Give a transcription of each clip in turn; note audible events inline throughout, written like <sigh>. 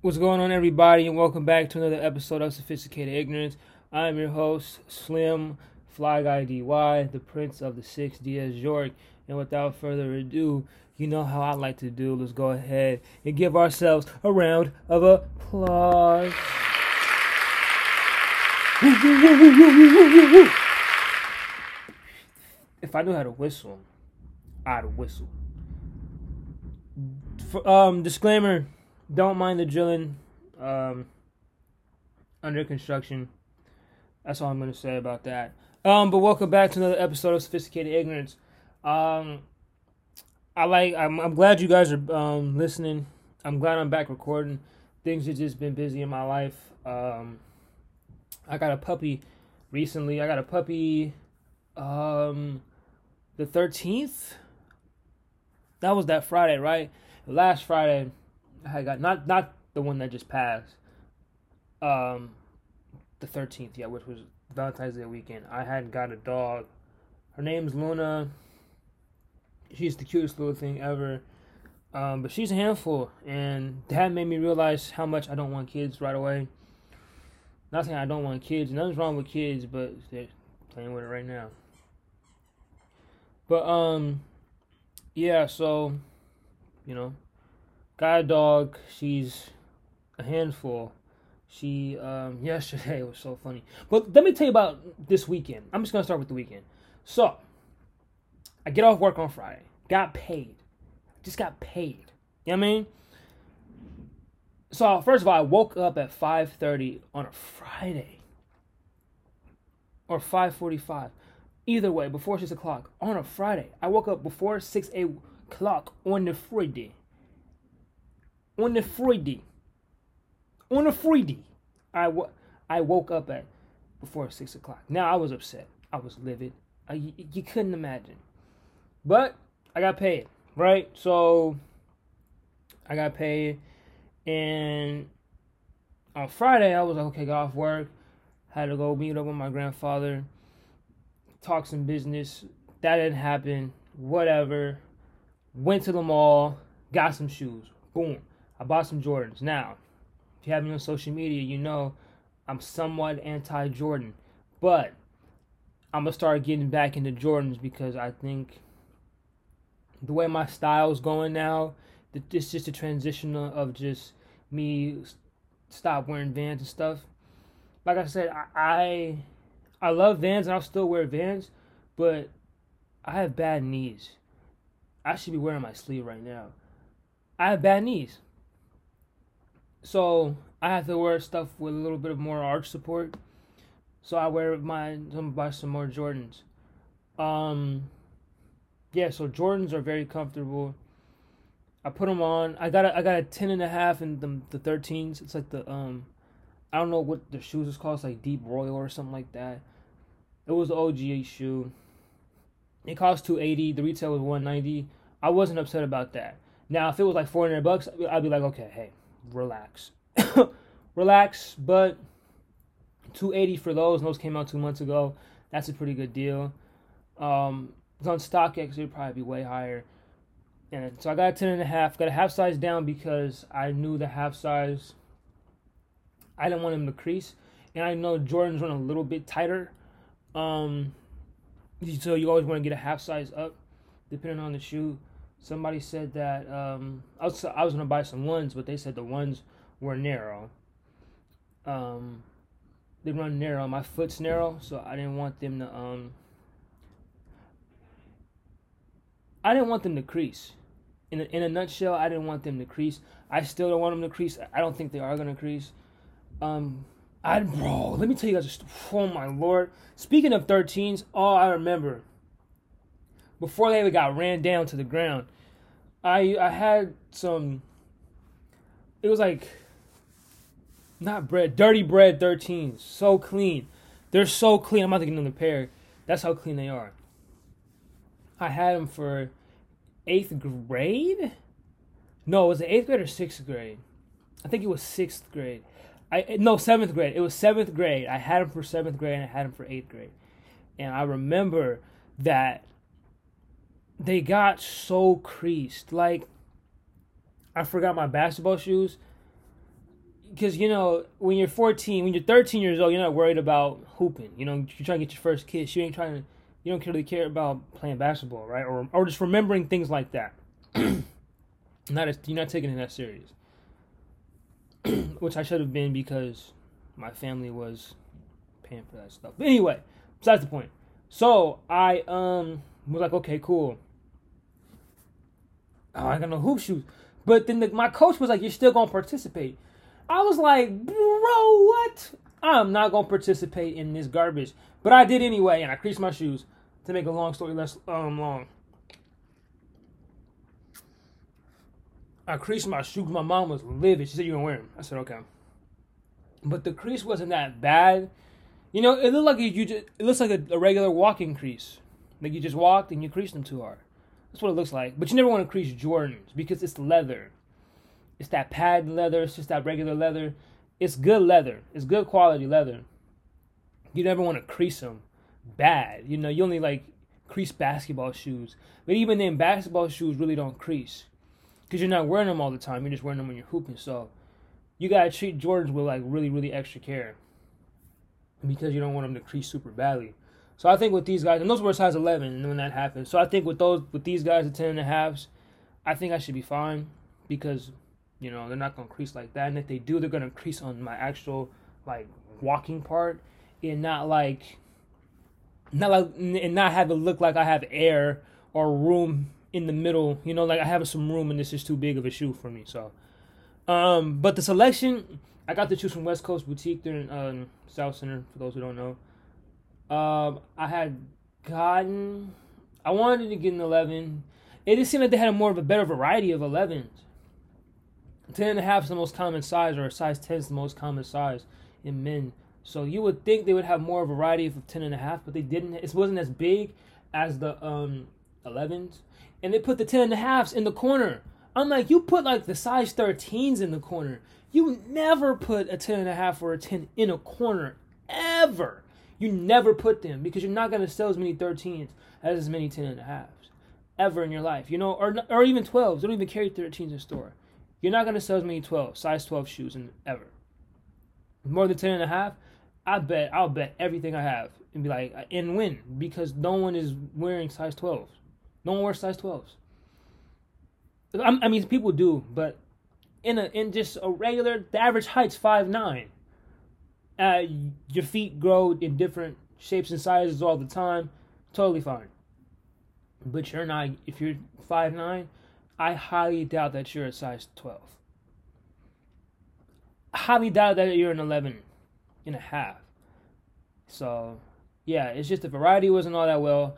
What's going on, everybody, and welcome back to another episode of Sophisticated Ignorance. I'm your host, Slim Fly Guy DY, the Prince of the Six Diaz York. And without further ado, you know how I like to do. Let's go ahead and give ourselves a round of applause. If I knew how to whistle, I'd whistle. F- um, disclaimer don't mind the drilling um, under construction. That's all I'm going to say about that. Um, but welcome back to another episode of Sophisticated Ignorance. Um, I like. I'm, I'm glad you guys are um, listening. I'm glad I'm back recording. Things have just been busy in my life. Um, I got a puppy recently. I got a puppy um, the 13th. That was that Friday, right? Last Friday, I got not not the one that just passed. Um, the thirteenth, yeah, which was Valentine's Day weekend. I had got a dog. Her name's Luna. She's the cutest little thing ever. Um, but she's a handful, and that made me realize how much I don't want kids right away. Not saying I don't want kids. Nothing's wrong with kids, but they're playing with it right now. But um, yeah. So, you know, a dog. She's a handful. She um <laughs> yesterday was so funny. But let me tell you about this weekend. I'm just gonna start with the weekend. So I get off work on Friday. Got paid. Just got paid. You know what I mean? So first of all, I woke up at 5:30 on a Friday. Or 5:45. Either way, before six o'clock on a Friday. I woke up before six o'clock on the Friday on the Friday. On the Friday, I, w- I woke up at before six o'clock. Now I was upset. I was livid. Uh, I, you, you couldn't imagine. But I got paid, right? So I got paid, and on Friday I was like, okay, got off work. Had to go meet up with my grandfather, talk some business. That didn't happen. Whatever. Went to the mall, got some shoes. Boom. I bought some Jordans. Now, if you have me on social media, you know I'm somewhat anti Jordan. But I'm to start getting back into Jordans because I think the way my style's going now, it's just a transition of just me stop wearing Vans and stuff. Like I said, I, I I love Vans and I'll still wear Vans, but I have bad knees. I should be wearing my sleeve right now. I have bad knees. So I have to wear stuff with a little bit of more arch support. So I wear my I'm buy some more Jordans. Um yeah, so Jordans are very comfortable. I put them on. I got a, I got a 10 and a half and the the 13s. It's like the um I don't know what the shoes is called. It's like Deep Royal or something like that. It was the OG shoe. It cost 280. The retail was 190. I wasn't upset about that. Now, if it was like 400 bucks, I'd be like, okay, hey, relax. <coughs> relax, but 280 for those. Those came out two months ago. That's a pretty good deal. Um, it's on StockX. It'd probably be way higher. And so I got a 10 and a half. Got a half size down because I knew the half size. I didn't want him to crease, and I know Jordan's run a little bit tighter. Um, so you always want to get a half size up, depending on the shoe. Somebody said that um, I was I was gonna buy some ones, but they said the ones were narrow. Um, they run narrow. My foot's narrow, so I didn't want them to um. I didn't want them to crease. In a, in a nutshell, I didn't want them to crease. I still don't want them to crease. I don't think they are gonna crease. Um, I bro, let me tell you guys. Just, oh my lord! Speaking of 13s, all I remember before they got ran down to the ground, I I had some. It was like not Bred, dirty Bred 13s. So clean. They're so clean. I'm about to get another pair. That's how clean they are. I had them for eighth grade. No, was it eighth grade or sixth grade? I think it was sixth grade. I eh, no seventh grade. It was seventh grade. I had them for seventh grade and I had them for eighth grade. And I remember that they got so creased. Like I forgot my basketball shoes. because you know when you're 14, when you're 13 years old, you're not worried about hooping. You know, you're trying to get your first kiss. You ain't trying to, you don't really care about playing basketball, right? Or or just remembering things like that. <clears throat> not as, you're not taking it that serious, <clears throat> which I should have been because my family was paying for that stuff. But anyway, besides the point. So I um was like, okay, cool. I got no hoop shoes. But then the, my coach was like, you're still gonna participate. I was like, bro, what? I'm not gonna participate in this garbage. But I did anyway, and I creased my shoes. To make a long story less um long. I creased my shoes. My mom was livid. She said, "You're gonna wear them?" I said, "Okay." But the crease wasn't that bad. You know, it looked like you just, it looks like a, a regular walking crease. Like you just walked and you creased them too hard. That's what it looks like. But you never want to crease Jordans because it's leather. It's that patent leather. It's just that regular leather. It's good leather. It's good quality leather. You never want to crease them bad. You know, you only like crease basketball shoes. But even then, basketball shoes really don't crease because you're not wearing them all the time. You're just wearing them when you're hooping. So you gotta treat Jordans with like really, really extra care because you don't want them to crease super badly. So I think with these guys, and those were size 11 when that happened. So I think with those, with these guys at 10 and a halves, I think I should be fine because, you know, they're not going to crease like that. And if they do, they're going to crease on my actual, like, walking part and not like, not like, and not have it look like I have air or room in the middle. You know, like I have some room and this is too big of a shoe for me. So, um, but the selection, I got to choose from West Coast Boutique. They're in um, South Center, for those who don't know. Um, I had gotten, I wanted to get an 11. It just seemed like they had a more of a better variety of 11s. 10 and a half is the most common size, or a size 10 is the most common size in men. So you would think they would have more variety of 10 and a half, but they didn't. It wasn't as big as the um 11s. And they put the 10 and a halves in the corner. I'm like, you put like the size 13s in the corner. You never put a 10 and a half or a 10 in a corner ever. You never put them because you're not going to sell as many 13s as as many 10 and a halves ever in your life. You know, or or even 12s. They don't even carry 13s in store. You're not going to sell as many 12 size 12 shoes in ever. More than 10 and a half, I bet I'll bet everything I have and be like uh, and win because no one is wearing size 12s. No one wears size 12s. I mean, people do, but in a in just a regular, the average height's five nine uh, your feet grow in different shapes and sizes all the time, totally fine. But you're not, if you're five nine, I highly doubt that you're a size 12. I highly doubt that you're an 11 and a half. So, yeah, it's just the variety wasn't all that well.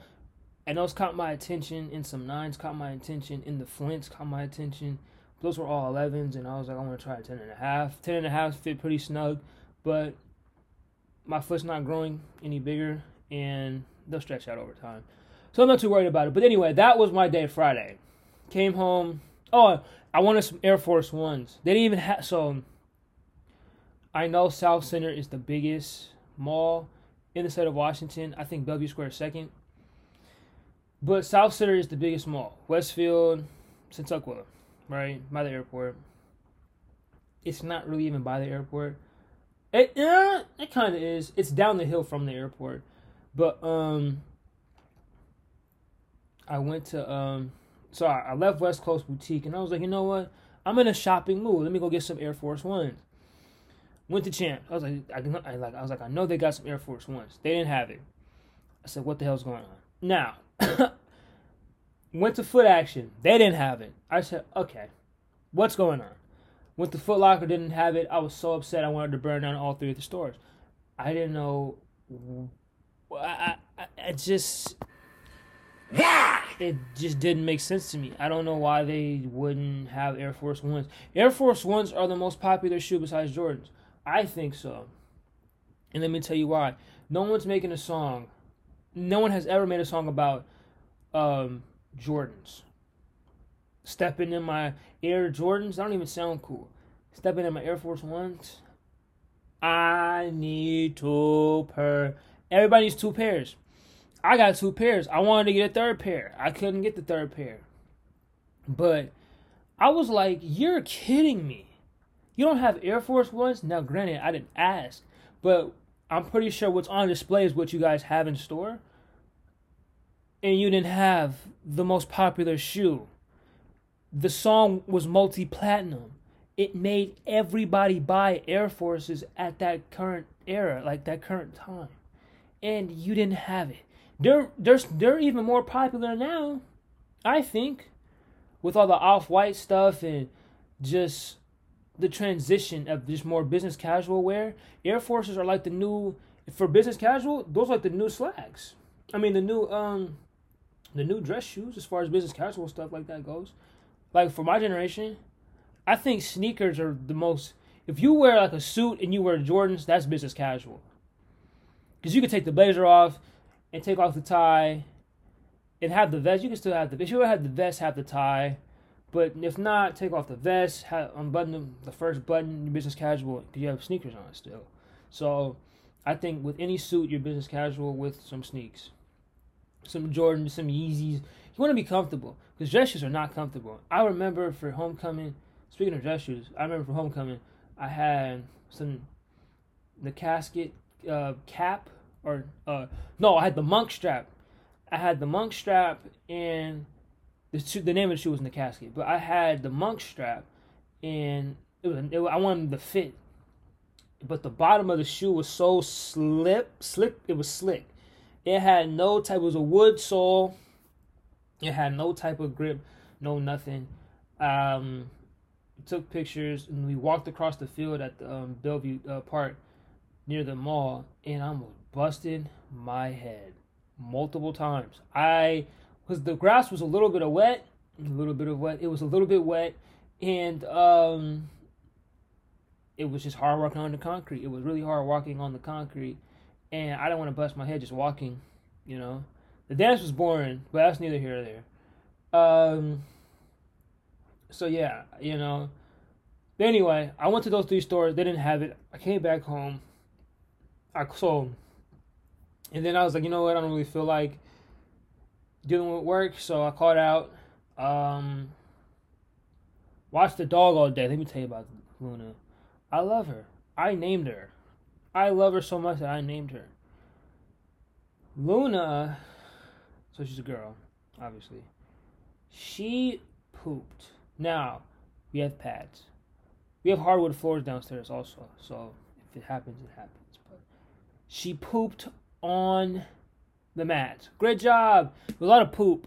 And those caught my attention, and some nines caught my attention, and the flints caught my attention. Those were all 11s, and I was like, I want to try a 10 and a half. 10 and a half fit pretty snug, but my foot's not growing any bigger, and they'll stretch out over time. So I'm not too worried about it. But anyway, that was my day Friday. Came home. Oh, I wanted some Air Force Ones. They didn't even have. So I know South Center is the biggest mall in the state of Washington. I think Bellevue Square is second. But South Center is the biggest mall. Westfield, Centuqua, right? By the airport. It's not really even by the airport. It yeah, it kind of is. It's down the hill from the airport, but um, I went to um, so I, I left West Coast Boutique and I was like, you know what? I'm in a shopping mood. Let me go get some Air Force Ones. Went to Champ. I was like, I, I like, I was like, I know they got some Air Force Ones. They didn't have it. I said, what the hell's going on? Now, <coughs> went to Foot Action. They didn't have it. I said, okay, what's going on? Went to Foot Locker, didn't have it. I was so upset. I wanted to burn down all three of the stores. I didn't know. I, I, I just. Why? It just didn't make sense to me. I don't know why they wouldn't have Air Force Ones. Air Force Ones are the most popular shoe besides Jordans. I think so. And let me tell you why. No one's making a song. No one has ever made a song about um, Jordans. Stepping in my Air Jordans, I don't even sound cool. Stepping in my Air Force Ones, I need two pair. Everybody needs two pairs. I got two pairs. I wanted to get a third pair. I couldn't get the third pair. But I was like, you're kidding me. You don't have Air Force Ones? Now, granted, I didn't ask, but I'm pretty sure what's on display is what you guys have in store. And you didn't have the most popular shoe. The song was multi platinum. It made everybody buy Air Forces at that current era, like that current time. And you didn't have it. They're, they're, they're even more popular now, I think, with all the off white stuff and just the transition of just more business casual wear. Air Forces are like the new for business casual. Those are like the new slacks. I mean the new um the new dress shoes as far as business casual stuff like that goes. Like for my generation, I think sneakers are the most. If you wear like a suit and you wear Jordans, that's business casual. Because you can take the blazer off and take off the tie and have the vest. You can still have the. If you have the vest, have the tie but if not, take off the vest, have, unbutton the first button, your business casual, because you have sneakers on still. So I think with any suit, you're business casual with some sneaks. Some Jordans, some Yeezys. You want to be comfortable, because dress shoes are not comfortable. I remember for homecoming, speaking of dress shoes, I remember for homecoming, I had some, the casket uh, cap, or, uh, no, I had the monk strap. I had the monk strap and the, the name of the shoe was in the casket, but I had the monk strap, and it was it, I wanted the fit, but the bottom of the shoe was so slip slip it was slick. It had no type. It was a wood sole. It had no type of grip, no nothing. Um, took pictures and we walked across the field at the um, Bellevue uh, Park near the mall, and I almost busting my head multiple times. I because the grass was a little bit of wet, a little bit of wet. It was a little bit wet, and um, it was just hard walking on the concrete. It was really hard walking on the concrete, and I didn't want to bust my head just walking. You know, the dance was boring, but that's neither here or there. Um, so yeah, you know. But anyway, I went to those three stores. They didn't have it. I came back home. I sold, and then I was like, you know what? I don't really feel like dealing with work, so I called out. Um, watched the dog all day. Let me tell you about Luna. I love her. I named her. I love her so much that I named her. Luna, so she's a girl, obviously. She pooped. Now, we have pads. We have hardwood floors downstairs also, so if it happens, it happens. But she pooped on the mat. Great job. A lot of poop.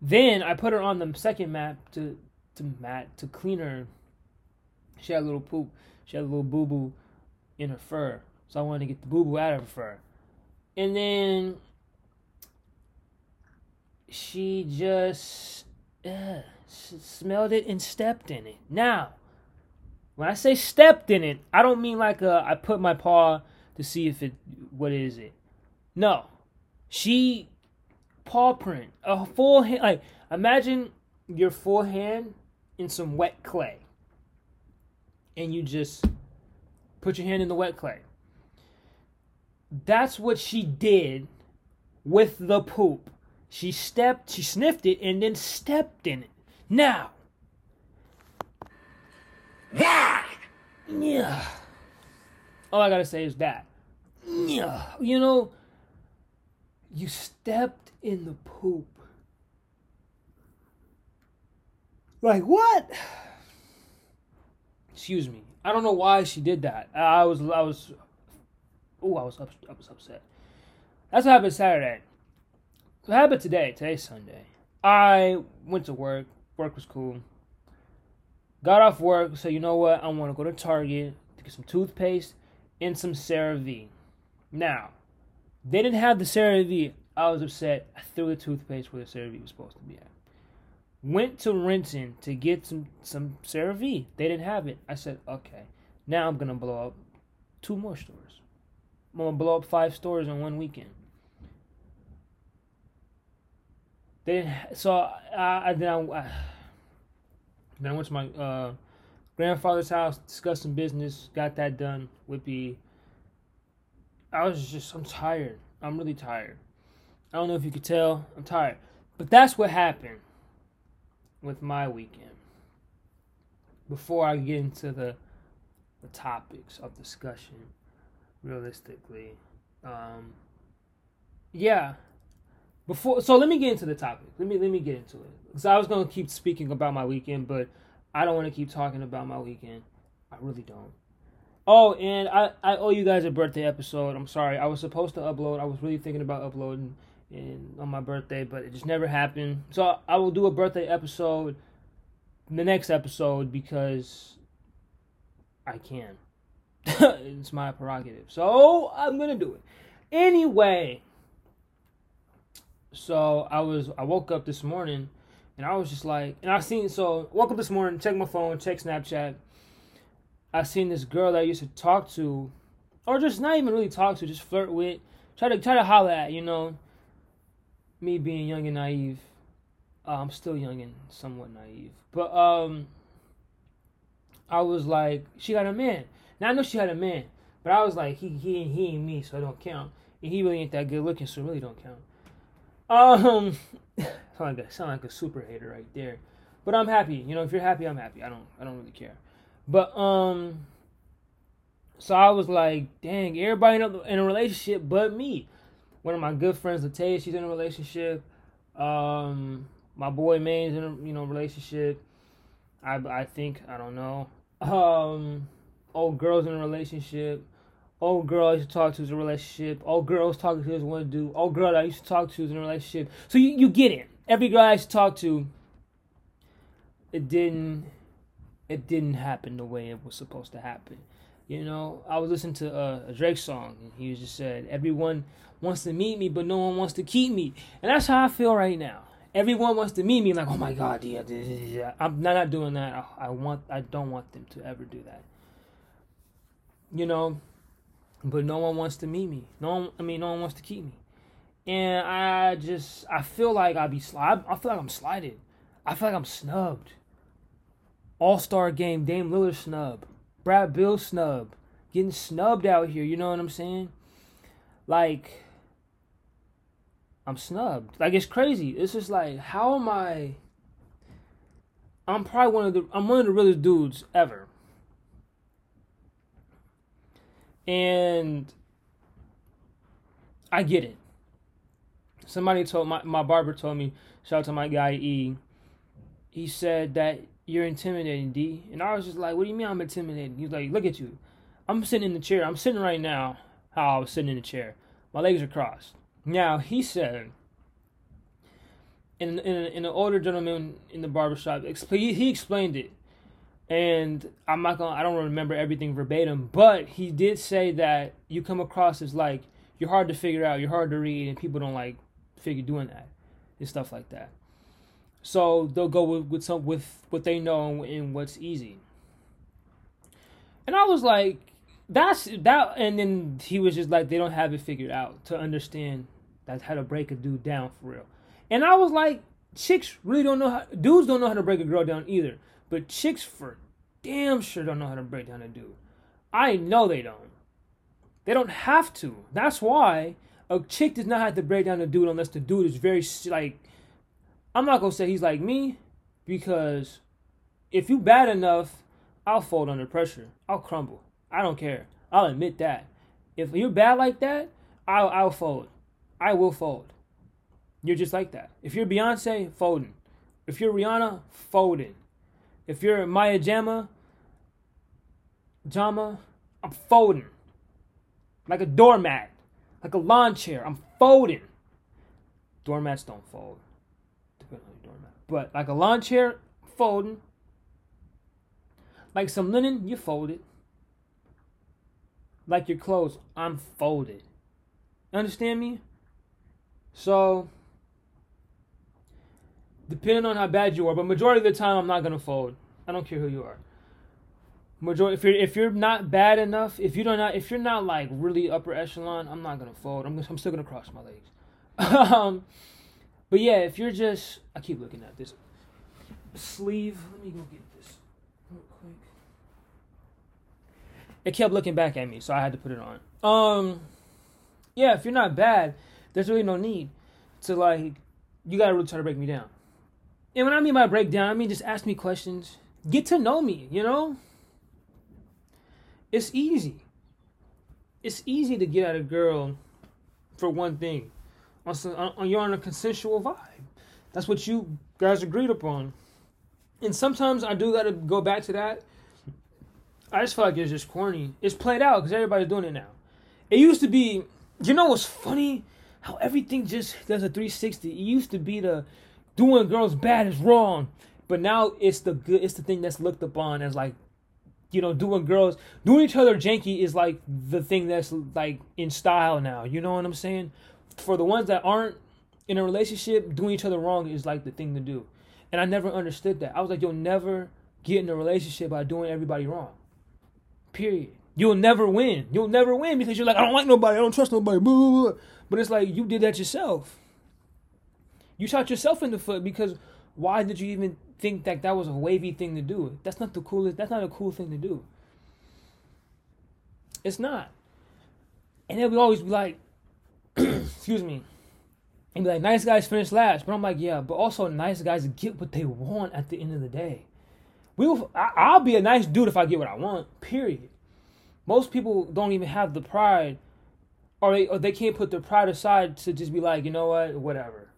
Then I put her on the second mat to to mat to clean her. She had a little poop. She had a little boo boo in her fur. So I wanted to get the boo boo out of her fur. And then she just uh, smelled it and stepped in it. Now, when I say stepped in it, I don't mean like uh, I put my paw to see if it what is it. No, she paw print a full hand. Like imagine your full hand in some wet clay, and you just put your hand in the wet clay. That's what she did with the poop. She stepped, she sniffed it, and then stepped in it. Now, why? Yeah. All I gotta say is that. Yeah. You know, you stepped in the poop. Like what? Excuse me. I don't know why she did that. I was I was oh I was up, I was upset. That's what happened Saturday. What happened today? Today's Sunday. I went to work. Work was cool. Got off work, so you know what? I want to go to Target to get some toothpaste and some CeraVe. Now, they didn't have the CeraVe. I was upset. I threw the toothpaste where the CeraVe was supposed to be at. Went to Renton to get some some CeraVe. They didn't have it. I said, okay. Now I'm gonna blow up two more stores. I'm gonna blow up five stores in one weekend. Didn't. So I, I then I, I then I went to my uh, grandfather's house, discussed some business, got that done. Whippy I was just, I'm tired. I'm really tired. I don't know if you could tell. I'm tired. But that's what happened with my weekend. Before I get into the the topics of discussion realistically. Um, yeah. Before, so let me get into the topic. Let me let me get into it. Because I was gonna keep speaking about my weekend, but I don't want to keep talking about my weekend. I really don't. Oh, and I I owe you guys a birthday episode. I'm sorry. I was supposed to upload. I was really thinking about uploading in on my birthday, but it just never happened. So I will do a birthday episode, the next episode because I can. <laughs> it's my prerogative. So I'm gonna do it. Anyway, so I was I woke up this morning and I was just like and I seen so woke up this morning, check my phone, check Snapchat. I seen this girl that I used to talk to, or just not even really talk to, just flirt with, try to try to holler at, you know. Me being young and naive. Uh, I'm still young and somewhat naive. But um I was like, she got a man. Now I know she had a man, but I was like, he he he ain't me, so I don't count. And he really ain't that good looking, so really don't count. Um, <sighs> sound like a, sound like a super hater right there. But I'm happy. You know, if you're happy, I'm happy. I don't I don't really care. But um, so I was like, dang, everybody in a, in a relationship but me. One of my good friends, Latea, she's in a relationship. Um, my boy Main's in a you know relationship. I I think I don't know. Um, old girls in a relationship. Old girl I used to talk to is in a relationship. Old girls talking to is one dude. Old girl I used to talk to is in a relationship. So you, you get it. Every girl I used to talk to, it didn't it didn't happen the way it was supposed to happen. You know, I was listening to a, a Drake song and he just said, Everyone wants to meet me, but no one wants to keep me. And that's how I feel right now. Everyone wants to meet me, like, oh my God, yeah, yeah, yeah. I'm not, not doing that. I, I want, I don't want them to ever do that. You know, but no one wants to meet me. No one, I mean, no one wants to keep me. And I just, I feel like I be, I, I feel like I'm slighted. I feel like I'm snubbed. All Star game, Dame Lillard snub, Bradley Beal snub, getting snubbed out here. You know what I'm saying? Like, I'm snubbed. Like it's crazy. It's just like, how am I? I'm probably one of the I'm one of the realest dudes ever. And I get it. Somebody told my my barber told me, shout out to my guy E. He said that you're intimidating, D. And I was just like, what do you mean I'm intimidating? He's like, look at you. I'm sitting in the chair. I'm sitting right now how I was sitting in the chair. My legs are crossed. Now, he said, in, in an older gentleman in the barbershop, he explained it. And I'm not gonna, I don't remember everything verbatim, but he did say that you come across as like, you're hard to figure out, you're hard to read, and people don't like figure doing that and stuff like that. So they'll go with, with some with what they know and what's easy. And I was like, that's that and then he was just like they don't have it figured out to understand that's how to break a dude down for real. And I was like, chicks really don't know how dudes don't know how to break a girl down either. But chicks for damn sure don't know how to break down a dude. I know they don't. They don't have to. That's why a chick does not have to break down a dude unless the dude is very like I'm not gonna say he's like me because if you bad enough, I'll fold under pressure. I'll crumble. I don't care. I'll admit that. If you're bad like that, I'll I'll fold. I will fold. You're just like that. If you're Beyonce, folding. If you're Rihanna, folding. If you're Maya Jama, Jama, I'm folding. Like a doormat. Like a lawn chair. I'm folding. Doormats don't fold. But like a lawn chair, folding. Like some linen, you fold it. Like your clothes, I'm folded. Understand me? So, depending on how bad you are, but majority of the time, I'm not gonna fold. I don't care who you are. Majority, if you're if you're not bad enough, if you don't not if you're not like really upper echelon, I'm not gonna fold. I'm I'm still gonna cross my legs. <laughs> um, but yeah, if you're just, I keep looking at this sleeve. Let me go get this real quick. It kept looking back at me, so I had to put it on. Um, yeah, if you're not bad, there's really no need to like. You gotta really try to break me down. And when I mean by breakdown, I mean just ask me questions, get to know me. You know, It's easy. It's easy to get at a girl for one thing. On, on you're on a consensual vibe. That's what you guys agreed upon. And sometimes I do gotta go back to that. I just feel like it's just corny. It's played out because everybody's doing it now. It used to be, you know what's funny? How everything just does a 360. It used to be the doing girls bad is wrong, but now it's the good. It's the thing that's looked upon as like, you know, doing girls doing each other janky is like the thing that's like in style now. You know what I'm saying? For the ones that aren't in a relationship, doing each other wrong is like the thing to do. And I never understood that. I was like, you'll never get in a relationship by doing everybody wrong. Period. You'll never win. You'll never win because you're like, I don't like nobody. I don't trust nobody. But it's like you did that yourself. You shot yourself in the foot because why did you even think that that was a wavy thing to do? That's not the coolest. That's not a cool thing to do. It's not. And then we always be like, <clears throat> excuse me, and be like, nice guys finish last. But I'm like, yeah, but also nice guys get what they want at the end of the day. We will, I, I'll be a nice dude if I get what I want. Period. Most people don't even have the pride, or they or they can't put their pride aside to just be like, you know what, whatever.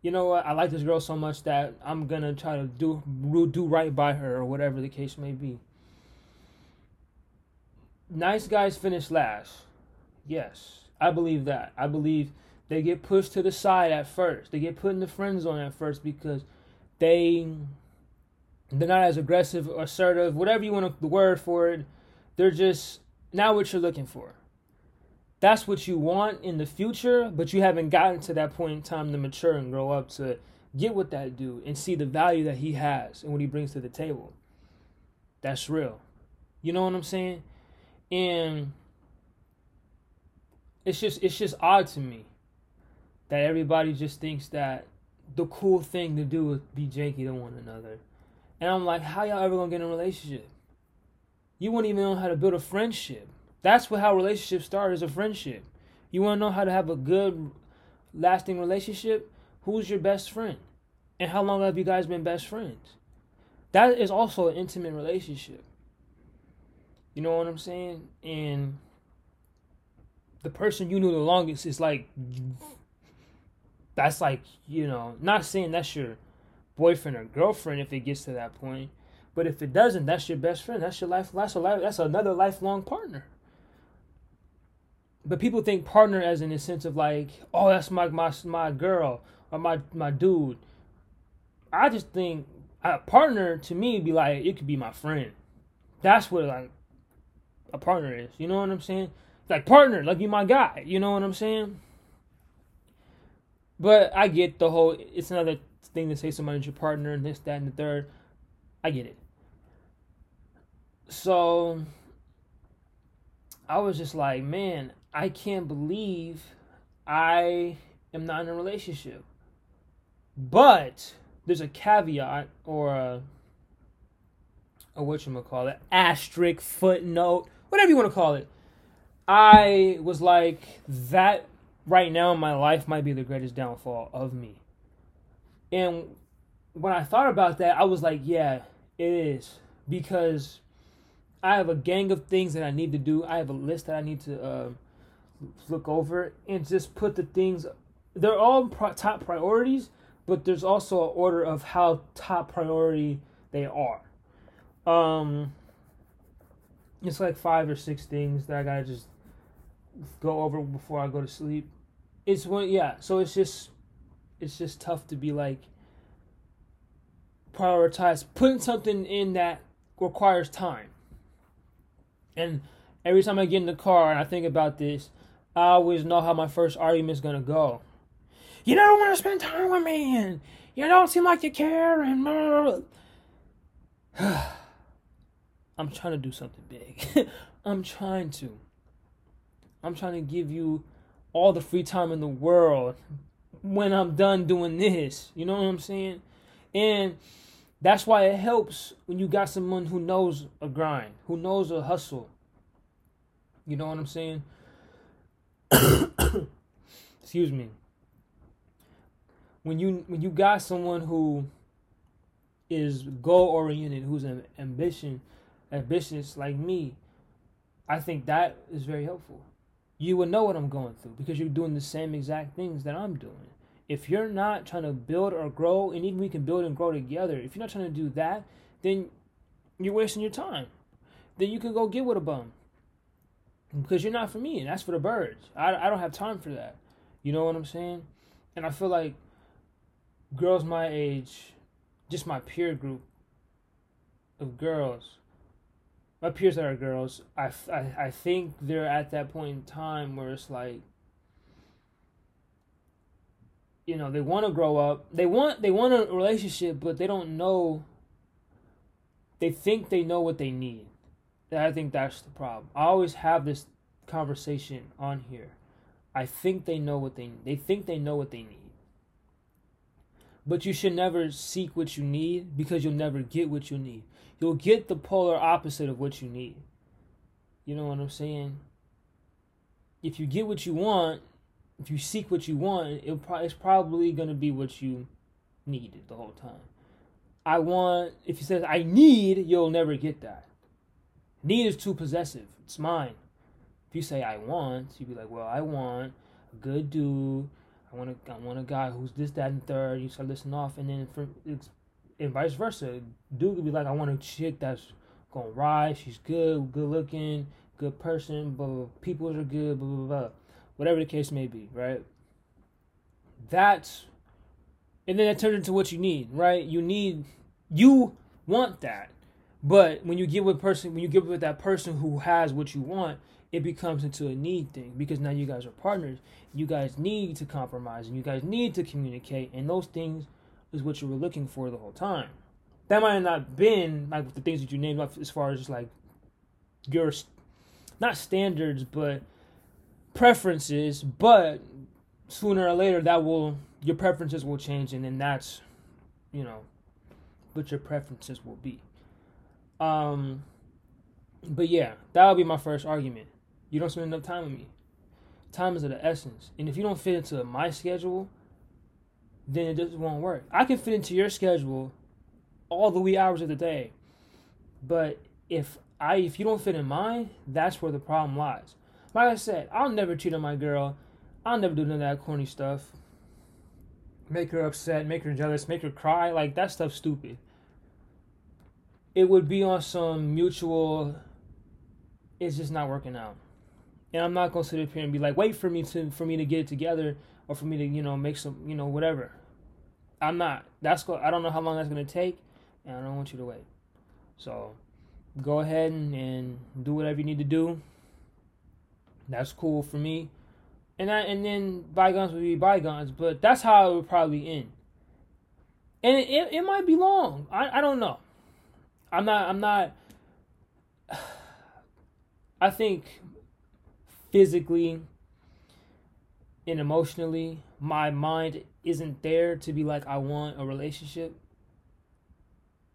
You know what, I like this girl so much that I'm gonna try to do do right by her or whatever the case may be. Nice guys finish last. Yes, I believe that. I believe they get pushed to the side at first. They get put in the friend zone at first because they they're not as aggressive assertive, whatever you want to, the word for it. They're just not what you're looking for. That's what you want in the future, but you haven't gotten to that point in time to mature and grow up to get with that dude and see the value that he has and what he brings to the table. That's real. You know what I'm saying? And it's just it's just odd to me that everybody just thinks that the cool thing to do is be janky to one another. And I'm like, how y'all ever gonna get in a relationship? You won't even know how to build a friendship. That's what how relationships start as a friendship. You wanna know how to have a good lasting relationship? Who's your best friend? And how long have you guys been best friends? That is also an intimate relationship. You know what I'm saying? And the person you knew the longest is like that's like you know not saying that's your boyfriend or girlfriend if it gets to that point but if it doesn't that's your best friend that's your life that's a life that's another lifelong partner but people think partner as in the sense of like oh that's my my my girl or my my dude i just think a partner to me be like it could be my friend that's what like a partner is you know what i'm saying like partner like you my guy you know what i'm saying but I get the whole. It's another thing to say somebody's your partner and this, that, and the third. I get it. So I was just like, man, I can't believe I am not in a relationship. But there's a caveat or a, what you call it, asterisk, footnote, whatever you want to call it. I was like, that right now in my life might be the greatest downfall of me. And when I thought about that, I was like, yeah, it is. Because I have a gang of things that I need to do. I have a list that I need to uh, look over and just put the things. They're all pro- top priorities, but there's also an order of how top priority they are. Um, it's like five or six things that I gotta just go over before I go to sleep it's when yeah so it's just it's just tough to be like prioritize putting something in that requires time and every time i get in the car and i think about this i always know how my first argument's gonna go you don't want to spend time with me and you don't seem like you care and <sighs> i'm trying to do something big <laughs> i'm trying to i'm trying to give you all the free time in the world when I'm done doing this. You know what I'm saying? And that's why it helps when you got someone who knows a grind, who knows a hustle. You know what I'm saying? <coughs> Excuse me. When you when you got someone who is goal oriented, who's an ambition, ambitious like me, I think that is very helpful. You would know what I'm going through because you're doing the same exact things that I'm doing. If you're not trying to build or grow, and even we can build and grow together, if you're not trying to do that, then you're wasting your time. Then you can go get with a bum. Because you're not for me, and that's for the birds. I, I don't have time for that. You know what I'm saying? And I feel like girls my age, just my peer group of girls, my peers that are girls, I, I, I think they're at that point in time where it's like, you know, they want to grow up. They want they want a relationship, but they don't know. They think they know what they need. I think that's the problem. I always have this conversation on here. I think they know what they they think they know what they need. But you should never seek what you need because you'll never get what you need. You'll get the polar opposite of what you need. You know what I'm saying? If you get what you want, if you seek what you want, it's probably going to be what you needed the whole time. I want, if you says I need, you'll never get that. Need is too possessive. It's mine. If you say I want, you'd be like, well, I want a good dude. I want a, I want a guy who's this, that, and third. You start listening off, and then for, and vice versa. Dude could be like, I want a chick that's gonna ride. She's good, good looking, good person. But people are good. Blah blah blah. Whatever the case may be, right? That's, and then that turns into what you need, right? You need, you want that but when you get with person, when you get with that person who has what you want, it becomes into a need thing because now you guys are partners. You guys need to compromise and you guys need to communicate, and those things is what you were looking for the whole time. That might have not been like the things that you named up as far as like your not standards, but preferences. But sooner or later, that will your preferences will change, and then that's you know what your preferences will be. Um, but yeah, that would be my first argument. You don't spend enough time with me. Time is of the essence, and if you don't fit into my schedule, then it just won't work. I can fit into your schedule all the wee hours of the day, but if I if you don't fit in mine, that's where the problem lies. Like I said, I'll never cheat on my girl. I'll never do none of that corny stuff. Make her upset, make her jealous, make her cry. Like that stuff's stupid it would be on some mutual it's just not working out. And i'm not going to sit up here and be like wait for me to for me to get it together or for me to you know make some you know whatever. I'm not. That's go i don't know how long that's going to take and i don't want you to wait. So go ahead and, and do whatever you need to do. That's cool for me. And that and then bygones will be bygones but that's how it would probably end. And it, it, it might be long. I, I don't know I'm not. I'm not. <sighs> I think physically and emotionally, my mind isn't there to be like, I want a relationship.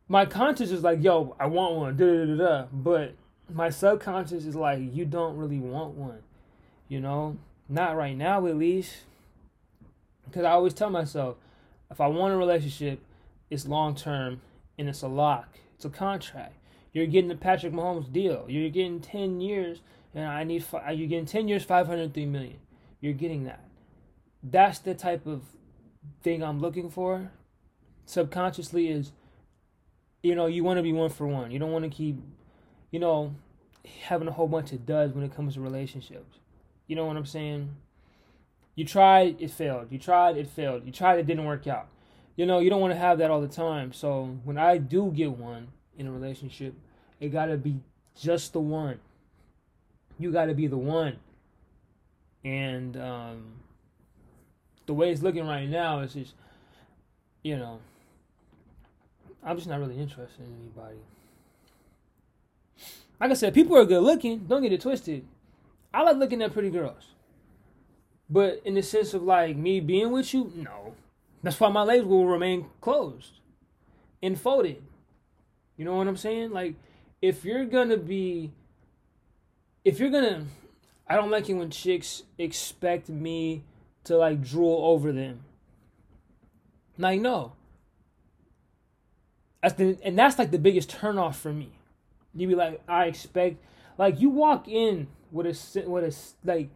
My conscious is like, yo, I want one, da da da da. But my subconscious is like, you don't really want one, you know? Not right now, at least. Because I always tell myself, if I want a relationship, it's long term and it's a lock. It's a contract. You're getting the Patrick Mahomes deal. You're getting 10 years, and I need, you're getting 10 years, 503 million. You're getting that. That's the type of thing I'm looking for. Subconsciously is, you know, you want to be one for one. You don't want to keep, you know, having a whole bunch of duds when it comes to relationships. You know what I'm saying? You tried, it failed. You tried, it failed. You tried, it didn't work out you know, you don't want to have that all the time. So when I do get one in a relationship, it got to be just the one. You got to be the one. And um, the way it's looking right now is just, you know, I'm just not really interested in anybody. Like I said, people are good looking. Don't get it twisted. I like looking at pretty girls. But in the sense of like me being with you, no. That's why my legs will remain closed and folded. You know what I'm saying? Like, if you're gonna be, if you're gonna, I don't like it when chicks expect me to like drool over them. Like, no. That's the, and that's like the biggest turnoff for me. You be like, I expect, Like you walk in with a with a like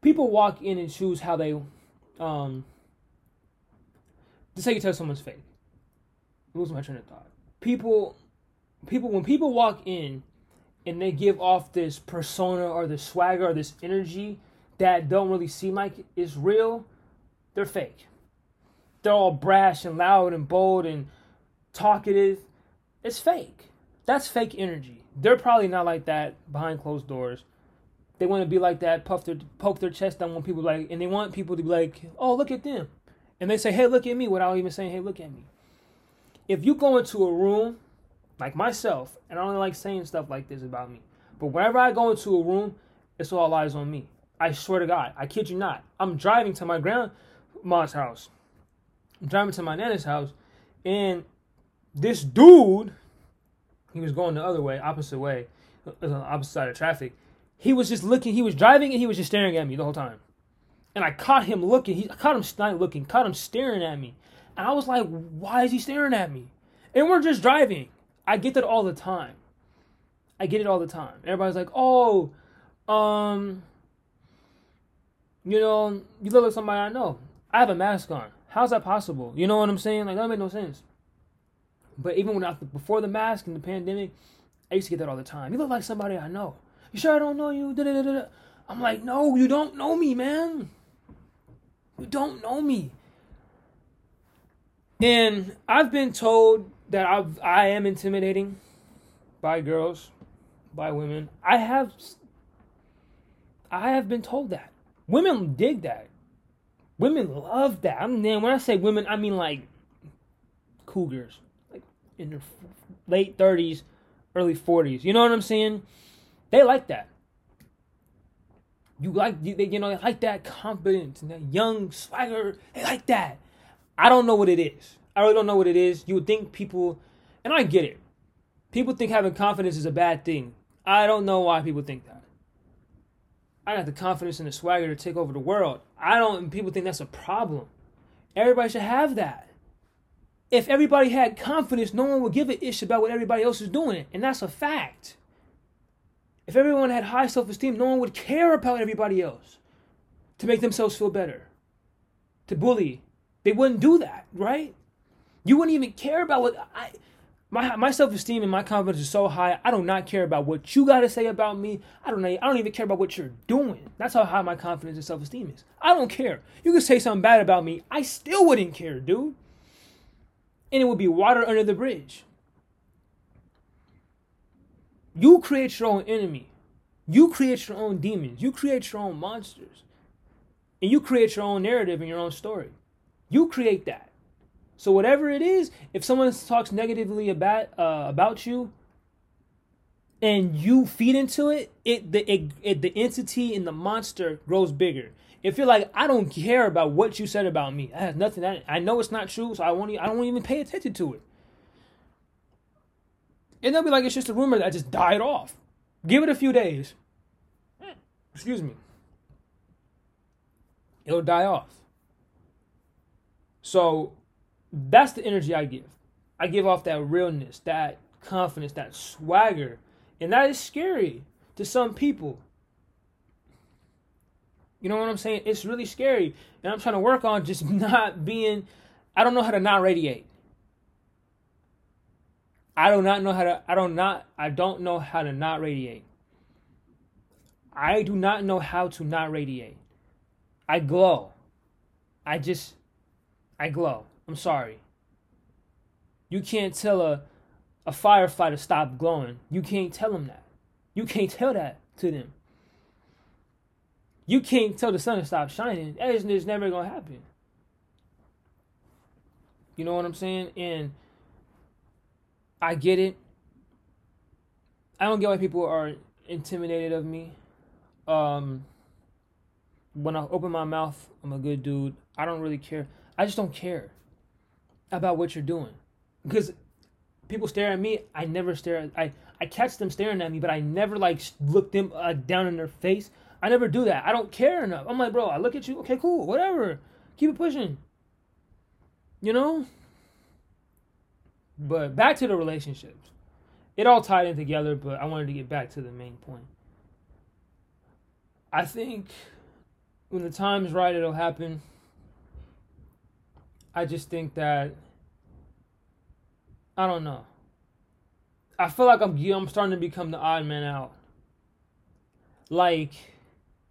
people walk in and choose how they um just say you tell someone's fake. Lose my train of thought. People people when people walk in and they give off this persona or this swagger or this energy that don't really seem like it's real, they're fake. They're all brash and loud and bold and talkative. It's fake. That's fake energy. They're probably not like that behind closed doors. They want to be like that, puff their poke their chest down when people like, and they want people to be like, "Oh, look at them," and they say, "Hey, look at me," without even saying, "Hey, look at me." If you go into a room like myself, and I don't like saying stuff like this about me, but whenever I go into a room, it's all eyes on me. I swear to God, I kid you not. I'm driving to my grandma's house. I'm driving to my nana's house, and this dude, he was going the other way, opposite way, on the opposite side of traffic. He was just looking. He was driving, and he was just staring at me the whole time. And I caught him looking. He I caught him not looking. Caught him staring at me. And I was like, "Why is he staring at me?" And we're just driving. I get that all the time. I get it all the time. Everybody's like, "Oh, um, you know, you look like somebody I know. I have a mask on. How's that possible? You know what I'm saying? Like that make no sense. But even when I, before the mask and the pandemic, I used to get that all the time. You look like somebody I know. You sure I don't know you? Da-da-da-da. I'm like, no, you don't know me, man. You don't know me. And I've been told that I've, I am intimidating by girls, by women. I have I have been told that. Women dig that. Women love that. I mean, when I say women, I mean like cougars, like in their late 30s, early 40s. You know what I'm saying? They like that. You like you, you know they like that confidence and that young swagger. They like that. I don't know what it is. I really don't know what it is. You would think people, and I get it. People think having confidence is a bad thing. I don't know why people think that. I got the confidence and the swagger to take over the world. I don't, people think that's a problem. Everybody should have that. If everybody had confidence, no one would give a ish about what everybody else is doing. And that's a fact. If everyone had high self esteem, no one would care about everybody else to make themselves feel better, to bully. They wouldn't do that, right? You wouldn't even care about what I my my self esteem and my confidence is so high. I do not care about what you got to say about me. I don't know. I don't even care about what you're doing. That's how high my confidence and self esteem is. I don't care. You could say something bad about me. I still wouldn't care, dude. And it would be water under the bridge. You create your own enemy. You create your own demons. You create your own monsters. And you create your own narrative and your own story. You create that. So whatever it is, if someone talks negatively about uh, about you, and you feed into it, it the it, it, the entity and the monster grows bigger. If you're like, I don't care about what you said about me, I have nothing. I, I know it's not true, so I won't. I don't even pay attention to it. And they'll be like, it's just a rumor that just died off. Give it a few days. Excuse me. It'll die off. So that's the energy I give. I give off that realness, that confidence, that swagger. And that is scary to some people. You know what I'm saying? It's really scary. And I'm trying to work on just <laughs> not being, I don't know how to not radiate. I do not know how to, I don't not, I don't know how to not radiate. I do not know how to not radiate. I glow. I just, I glow. I'm sorry. You can't tell a a firefighter stop glowing. You can't tell them that. You can't tell that to them. You can't tell the sun to stop shining. That is it's never gonna happen. You know what I'm saying? And I get it. I don't get why people are intimidated of me. Um, when I open my mouth, I'm a good dude. I don't really care. I just don't care about what you're doing. Because people stare at me i never stare at, i i catch them staring at me but i never like look them uh, down in their face. I never do that. I don't care enough. I'm like bro i look at you. Okay cool. Whatever. Keep it pushing. You know but back to the relationships it all tied in together but i wanted to get back to the main point I think when the time is right, it'll happen. I just think that I don't know. I feel like I'm I'm starting to become the odd man out. Like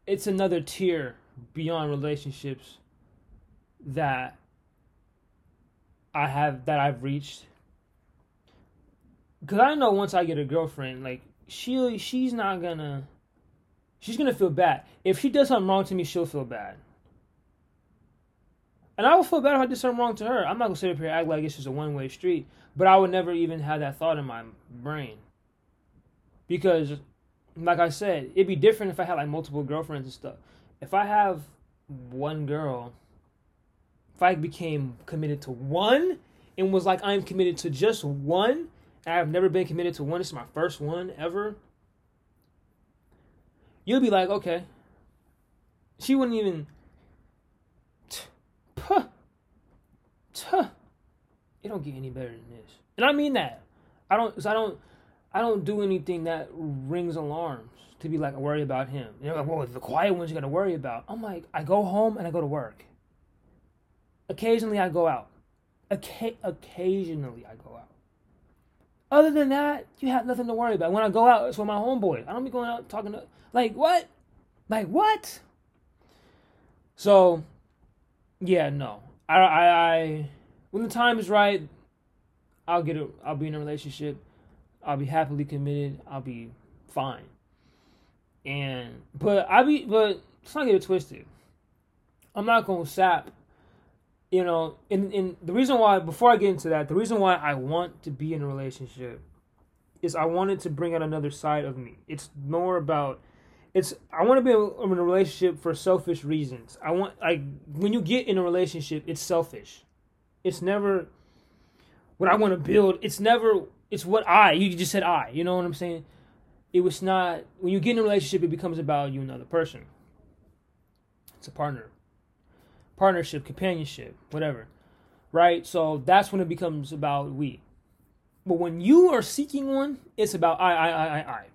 it's another tier beyond relationships that I have that I've reached. Cause I know once I get a girlfriend, like she she's not gonna she's gonna feel bad. If she does something wrong to me, she'll feel bad. And I will feel bad if I did something wrong to her. I'm not gonna sit up here and act like it's just a one way street. But I would never even have that thought in my brain. Because like I said, it'd be different if I had like multiple girlfriends and stuff. If I have one girl, if I became committed to one and was like I'm committed to just one, I've never been committed to one. This is my first one ever. You'll be like, okay. She wouldn't even. Tuh. It don't get any better than this, and I mean that. I don't. Cause I don't. I don't do anything that rings alarms to be like worry about him. You know, like, well, the quiet ones you got to worry about. I'm like, I go home and I go to work. Occasionally, I go out. Oca- occasionally, I go out. Other than that, you have nothing to worry about. When I go out, it's with my homeboys. I don't be going out talking to like what, like what. So, yeah, no. I, I, I when the time is right, I'll get it. I'll be in a relationship. I'll be happily committed. I'll be fine. And but I be but let's not get it twisted. I'm not gonna sap you know, and, and the reason why, before I get into that, the reason why I want to be in a relationship is I wanted to bring out another side of me. It's more about, it's, I want to be in a relationship for selfish reasons. I want, like, when you get in a relationship, it's selfish. It's never what I want to build. It's never, it's what I, you just said I, you know what I'm saying? It was not, when you get in a relationship, it becomes about you and another person. It's a partner partnership, companionship, whatever. Right? So that's when it becomes about we. But when you are seeking one, it's about I, I, I, I, I.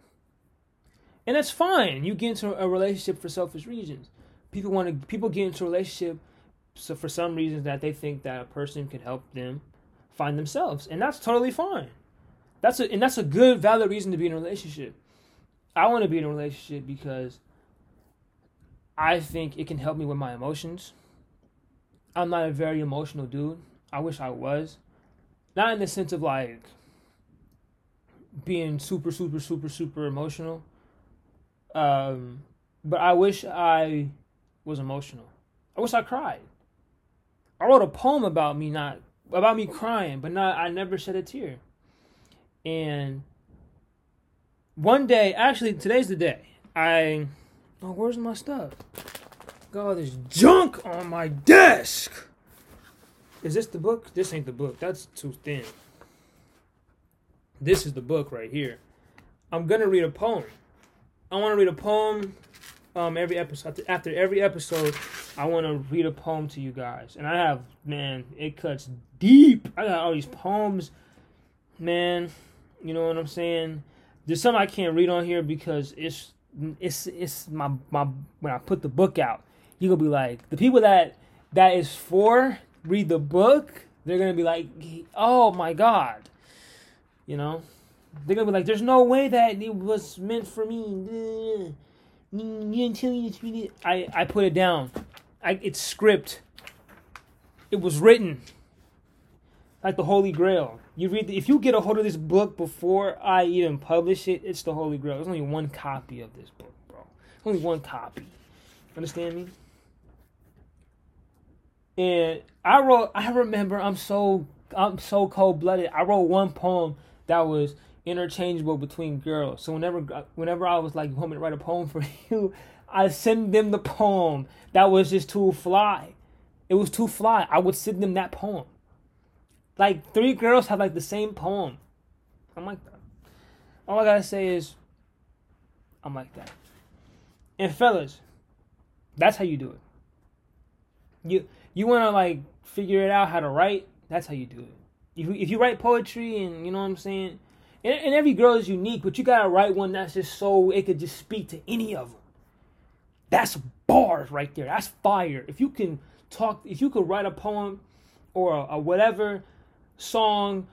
And that's fine. You get into a relationship for selfish reasons. People want to people get into a relationship so for some reasons that they think that a person can help them find themselves. And that's totally fine. That's a and that's a good valid reason to be in a relationship. I want to be in a relationship because I think it can help me with my emotions. I'm not a very emotional dude. I wish I was. Not in the sense of like being super, super, super, super emotional. Um, but I wish I was emotional. I wish I cried. I wrote a poem about me not about me crying, but not I never shed a tear. And one day, actually today's the day. I oh, where's my stuff? All this junk on my desk. Is this the book? This ain't the book. That's too thin. This is the book right here. I'm gonna read a poem. I want to read a poem um, every episode. After every episode, I want to read a poem to you guys. And I have, man, it cuts deep. I got all these poems, man. You know what I'm saying? There's some I can't read on here because it's it's it's my my when I put the book out you gonna be like the people that that is for read the book. They're gonna be like, oh my god, you know. They're gonna be like, there's no way that it was meant for me. You. I I put it down. I it's script. It was written like the Holy Grail. You read the, if you get a hold of this book before I even publish it, it's the Holy Grail. There's only one copy of this book, bro. Only one copy. Understand me? And I wrote. I remember. I'm so. I'm so cold blooded. I wrote one poem that was interchangeable between girls. So whenever, whenever I was like, "You want me to write a poem for <laughs> you?" I send them the poem. That was just too fly. It was too fly. I would send them that poem. Like three girls have like the same poem. I'm like that. All I gotta say is, I'm like that. And fellas, that's how you do it. You you want to like figure it out how to write, that's how you do it. If you, if you write poetry and you know what I'm saying, and, and every girl is unique, but you gotta write one that's just so it could just speak to any of them. That's bars right there. That's fire. If you can talk, if you could write a poem or a, a whatever song,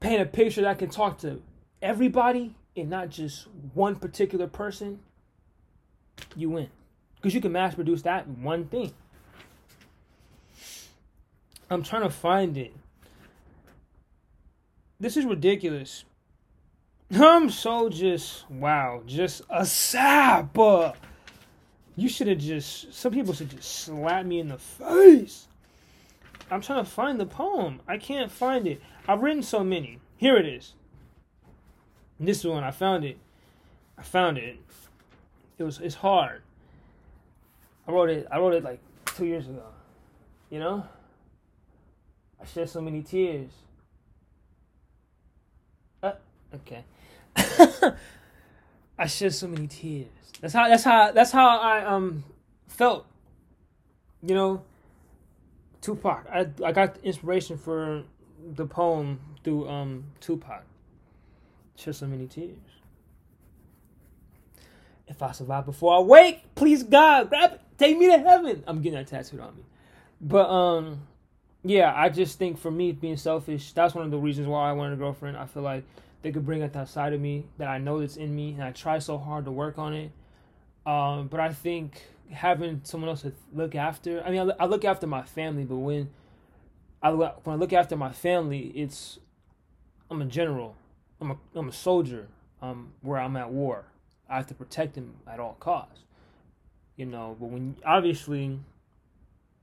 paint a picture that can talk to everybody and not just one particular person, you win. Because you can mass produce that one thing. I'm trying to find it. This is ridiculous. I'm so just wow, just a sap. You should have just. Some people should just slap me in the face. I'm trying to find the poem. I can't find it. I've written so many. Here it is. This one I found it. I found it. It was it's hard. I wrote it. I wrote it like two years ago. You know. I shed so many tears. Uh, okay. <coughs> I shed so many tears. That's how. That's how. That's how I um felt. You know. Tupac. I I got inspiration for the poem through um Tupac. Shed so many tears. If I survive before I wake, please God, grab it, take me to heaven. I'm getting that tattooed on me. But um, yeah, I just think for me being selfish, that's one of the reasons why I wanted a girlfriend. I feel like they could bring out that side of me that I know that's in me, and I try so hard to work on it. Um, but I think having someone else to look after. I mean, I, I look after my family, but when I look, when I look after my family, it's I'm a general. I'm a I'm a soldier. Um, where I'm at war. I have to protect them at all costs. You know, but when obviously,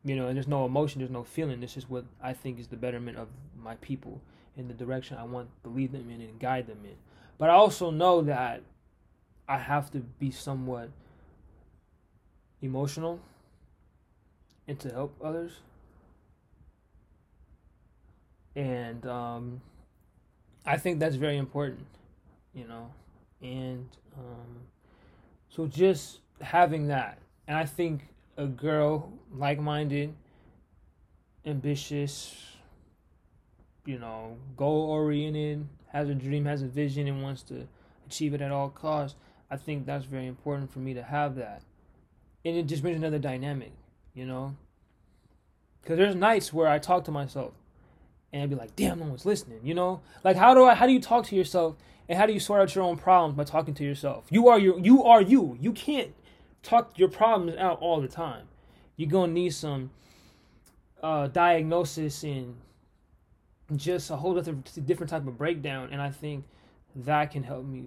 you know, and there's no emotion, there's no feeling. This is what I think is the betterment of my people in the direction I want to lead them in and guide them in. But I also know that I have to be somewhat emotional and to help others. And um, I think that's very important, you know. And um, so just having that, and I think a girl like minded, ambitious, you know, goal oriented, has a dream, has a vision, and wants to achieve it at all costs. I think that's very important for me to have that and it just brings another dynamic, you know. Because there's nights where I talk to myself, and I'd be like, "Damn, no one's listening," you know. Like, how do I? How do you talk to yourself, and how do you sort out your own problems by talking to yourself? You are your, you are you. You can't talk your problems out all the time. You're gonna need some uh, diagnosis and just a whole other different type of breakdown, and I think that can help me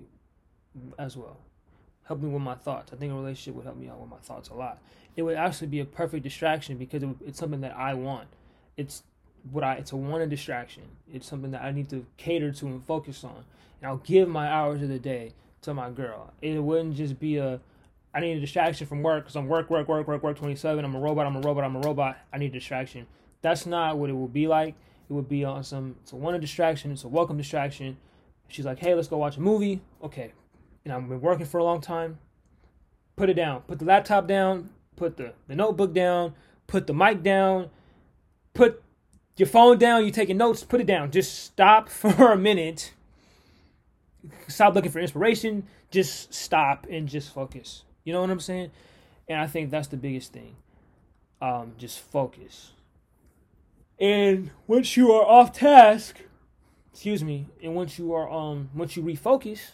as well help me with my thoughts. I think a relationship would help me out with my thoughts a lot. It would actually be a perfect distraction because it's something that I want. It's what I it's a wanted distraction. It's something that I need to cater to and focus on. And I'll give my hours of the day to my girl. It wouldn't just be a I need a distraction from work because I'm work, work, work, work, work 27. I'm a robot, I'm a robot, I'm a robot. I need distraction. That's not what it would be like. It would be on some, it's a wanted distraction, it's a welcome distraction. She's like, hey, let's go watch a movie. Okay, know, I've been working for a long time. Put it down. Put the laptop down. Put the, the notebook down. Put the mic down. Put your phone down. You're taking notes. Put it down. Just stop <laughs> for a minute. Stop looking for inspiration. Just stop and just focus. You know what I'm saying? And I think that's the biggest thing. Um, just focus. And once you are off task, excuse me, and once you are um once you refocus,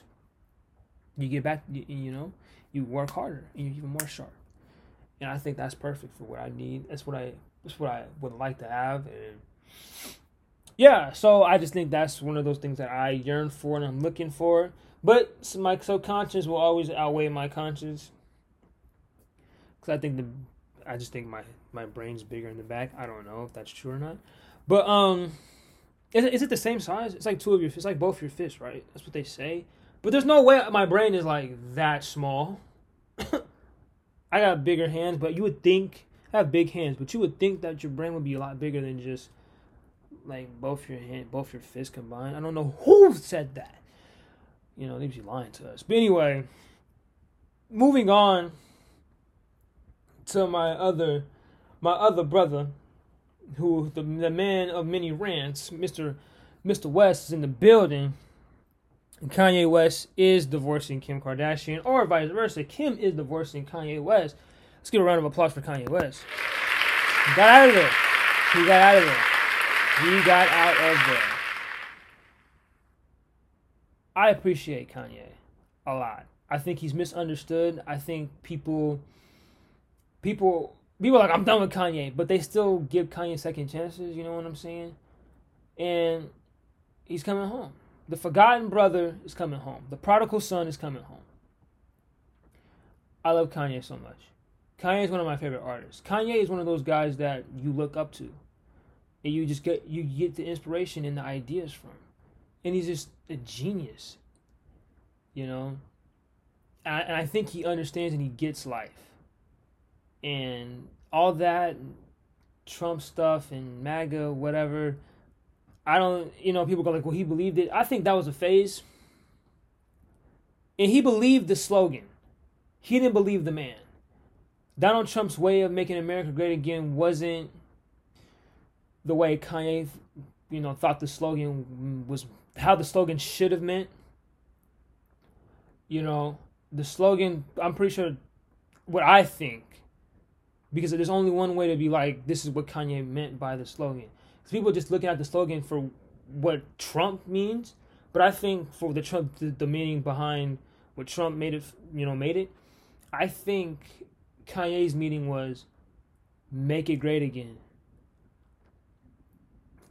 you get back, you, you know, you work harder and you're even more sharp. And I think that's perfect for what I need. That's what I that's what I would like to have and yeah, so I just think that's one of those things that I yearn for and I'm looking for. But my subconscious will always outweigh my conscious. Cause I think the, I just think my my brain's bigger in the back. I don't know if that's true or not. But um, is it, is it the same size? It's like two of your. It's like both your fists, right? That's what they say. But there's no way my brain is like that small. <coughs> I got bigger hands, but you would think I have big hands, but you would think that your brain would be a lot bigger than just like both your hand, both your fists combined. I don't know who said that. You know, they be lying to us. But anyway, moving on to my other my other brother, who the the man of many rants, Mister Mister West, is in the building. Kanye West is divorcing Kim Kardashian, or vice versa. Kim is divorcing Kanye West. Let's give a round of applause for Kanye West. He got out of there. He got out of there. He got out of there. I appreciate Kanye a lot. I think he's misunderstood. I think people, people, people like I'm done with Kanye, but they still give Kanye second chances. You know what I'm saying? And he's coming home. The forgotten brother is coming home. The prodigal son is coming home. I love Kanye so much. Kanye is one of my favorite artists. Kanye is one of those guys that you look up to, and you just get you get the inspiration and the ideas from, and he's just a genius. You know, and I, and I think he understands and he gets life, and all that Trump stuff and MAGA whatever. I don't, you know, people go like, well, he believed it. I think that was a phase. And he believed the slogan. He didn't believe the man. Donald Trump's way of making America great again wasn't the way Kanye, you know, thought the slogan was how the slogan should have meant. You know, the slogan, I'm pretty sure what I think, because there's only one way to be like, this is what Kanye meant by the slogan Because people just looking at the slogan for what Trump means, but I think for the Trump the, the meaning behind what Trump made it, you know, made it. I think Kanye's meaning was make it great again.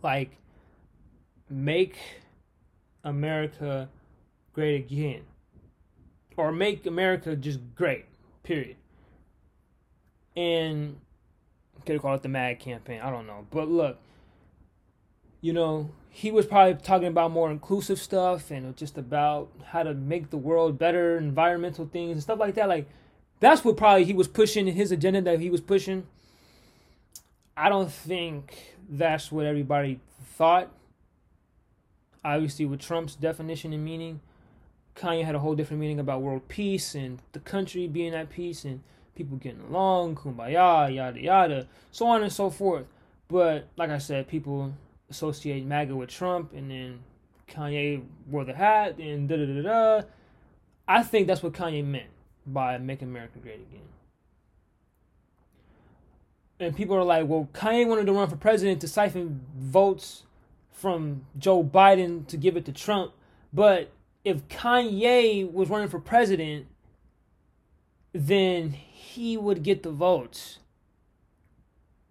Like make America great again. Or make America just great. Period. And could have called it the Mad campaign. I don't know. But look, you know, he was probably talking about more inclusive stuff and just about how to make the world better, environmental things and stuff like that. Like, that's what probably he was pushing in his agenda that he was pushing. I don't think that's what everybody thought. Obviously, with Trump's definition and meaning, Kanye had a whole different meaning about world peace and the country being at peace and people getting along, kumbaya, yada yada, so on and so forth. But like I said, people associate MAGA with Trump, and then Kanye wore the hat, and da da da da. I think that's what Kanye meant by "Make America Great Again." And people are like, "Well, Kanye wanted to run for president to siphon votes from Joe Biden to give it to Trump, but if Kanye was running for president, then he would get the votes."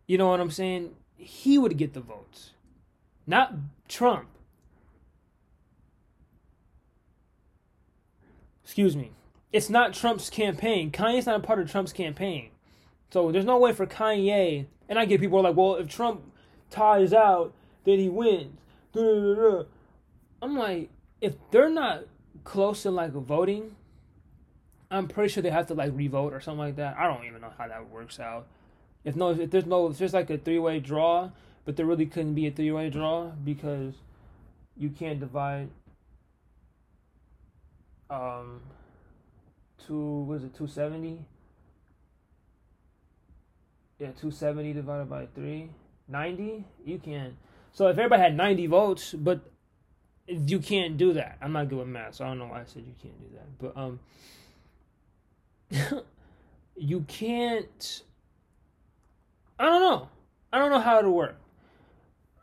You know what I'm saying? He would get the votes not Trump. Excuse me. It's not Trump's campaign. Kanye's not a part of Trump's campaign. So there's no way for Kanye. And I get people are like, well, if Trump ties out, then he wins. I'm like, if they're not close to like voting, I'm pretty sure they have to like revote or something like that. I don't even know how that works out. If no, if there's no, if there's like a three way draw, but there really couldn't be a three way draw because you can't divide um two was it two seventy? Yeah, two seventy divided by three. 90 you can so if everybody had 90 votes but you can't do that i'm not good with math so i don't know why i said you can't do that but um <laughs> you can't i don't know i don't know how it'll work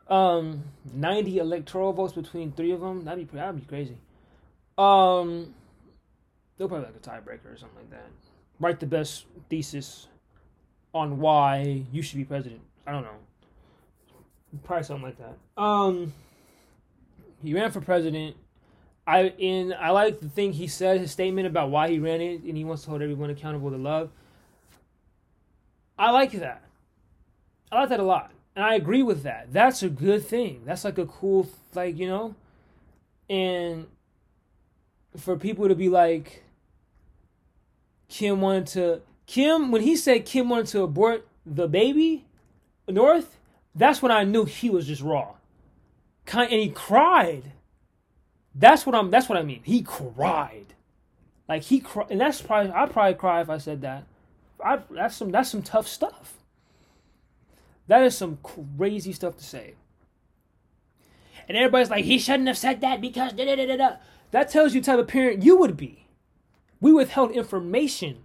um, 90 electoral votes between three of them. That'd be that'd be crazy. Um, they'll probably like a tiebreaker or something like that. Write the best thesis on why you should be president. I don't know. Probably something like that. Um, he ran for president. I in I like the thing he said, his statement about why he ran it, and he wants to hold everyone accountable to love. I like that. I like that a lot and I agree with that. That's a good thing. That's like a cool, like you know, and for people to be like, Kim wanted to Kim when he said Kim wanted to abort the baby, North. That's when I knew he was just raw, and he cried. That's what I'm. That's what I mean. He cried, like he cried, and that's probably I probably cry if I said that. I that's some that's some tough stuff. That is some crazy stuff to say. And everybody's like, he shouldn't have said that because da da da da. That tells you type of parent you would be. We withheld information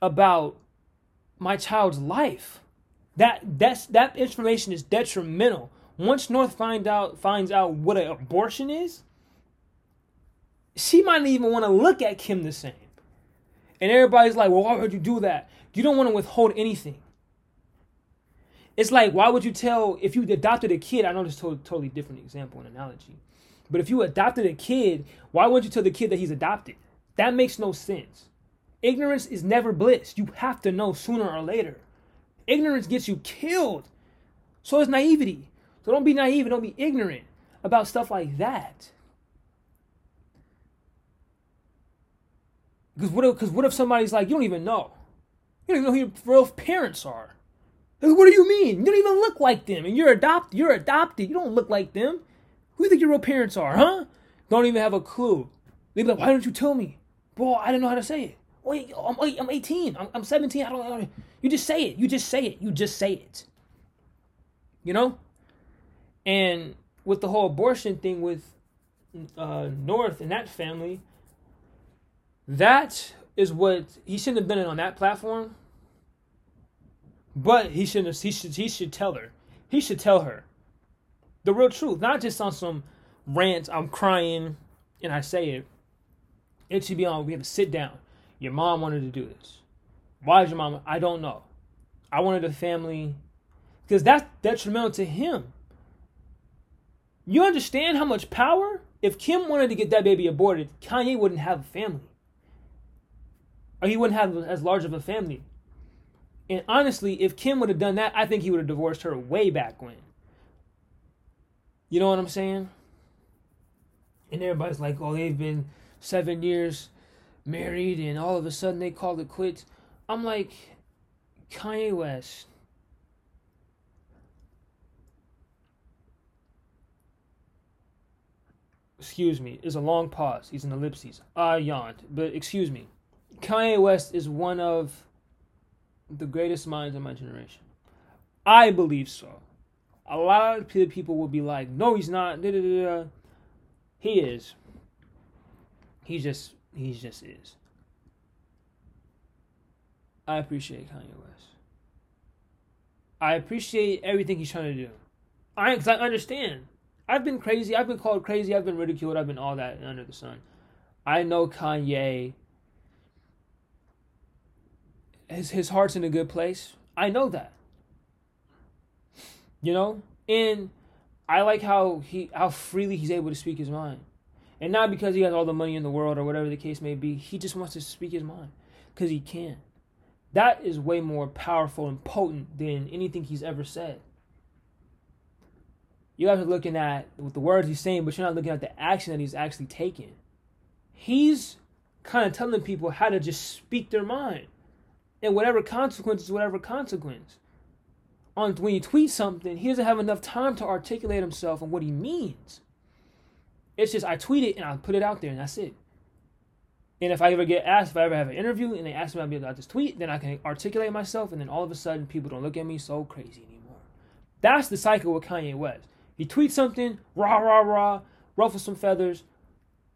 about my child's life. That that's that information is detrimental. Once North find out finds out what an abortion is, she might not even want to look at Kim the same. And everybody's like, well, why would you do that? You don't want to withhold anything. It's like, why would you tell, if you adopted a kid, I know this is totally different example and analogy, but if you adopted a kid, why would you tell the kid that he's adopted? That makes no sense. Ignorance is never bliss. You have to know sooner or later. Ignorance gets you killed. So is naivety. So don't be naive and don't be ignorant about stuff like that. Because what, if, what if somebody's like, you don't even know? You don't even know who your real parents are. Like, what do you mean? You don't even look like them, and you're adopted. You're adopted. You don't look like them. Who do you think your real parents are, huh? Don't even have a clue. They be like, why don't you tell me? Bro, I didn't know how to say it. Wait, I'm, I'm 18. I'm, I'm 17. I don't, know. You just say it. You just say it. You just say it. You know? And with the whole abortion thing with uh, North and that family, that is what he shouldn't have it on that platform. But he shouldn't. Have, he should. He should tell her. He should tell her the real truth, not just on some rant. I'm crying and I say it. It should be on. We have to sit down. Your mom wanted to do this. Why is your mom? I don't know. I wanted a family because that's detrimental to him. You understand how much power? If Kim wanted to get that baby aborted, Kanye wouldn't have a family. Or he wouldn't have as large of a family. And honestly, if Kim would have done that, I think he would have divorced her way back when. You know what I'm saying? And everybody's like, oh, they've been seven years married, and all of a sudden they called it quits. I'm like, Kanye West. Excuse me, is a long pause. He's an ellipses. I yawned, but excuse me. Kanye West is one of the greatest minds of my generation. I believe so. A lot of people will be like, no, he's not. Da, da, da, he is. He just, he just is. I appreciate Kanye West. I appreciate everything he's trying to do. I, cause I understand. I've been crazy. I've been called crazy. I've been ridiculed. I've been all that under the sun. I know Kanye his his heart's in a good place. I know that. You know? And I like how he how freely he's able to speak his mind. And not because he has all the money in the world or whatever the case may be. He just wants to speak his mind cuz he can. That is way more powerful and potent than anything he's ever said. You guys are looking at the words he's saying, but you're not looking at the action that he's actually taking. He's kind of telling people how to just speak their mind and whatever consequence is whatever consequence. On when you tweet something, he doesn't have enough time to articulate himself and what he means. It's just I tweet it and I put it out there and that's it. And if I ever get asked, if I ever have an interview and they ask me about this tweet, then I can articulate myself, and then all of a sudden people don't look at me so crazy anymore. That's the cycle with Kanye West. He tweets something, rah rah rah, ruffles some feathers,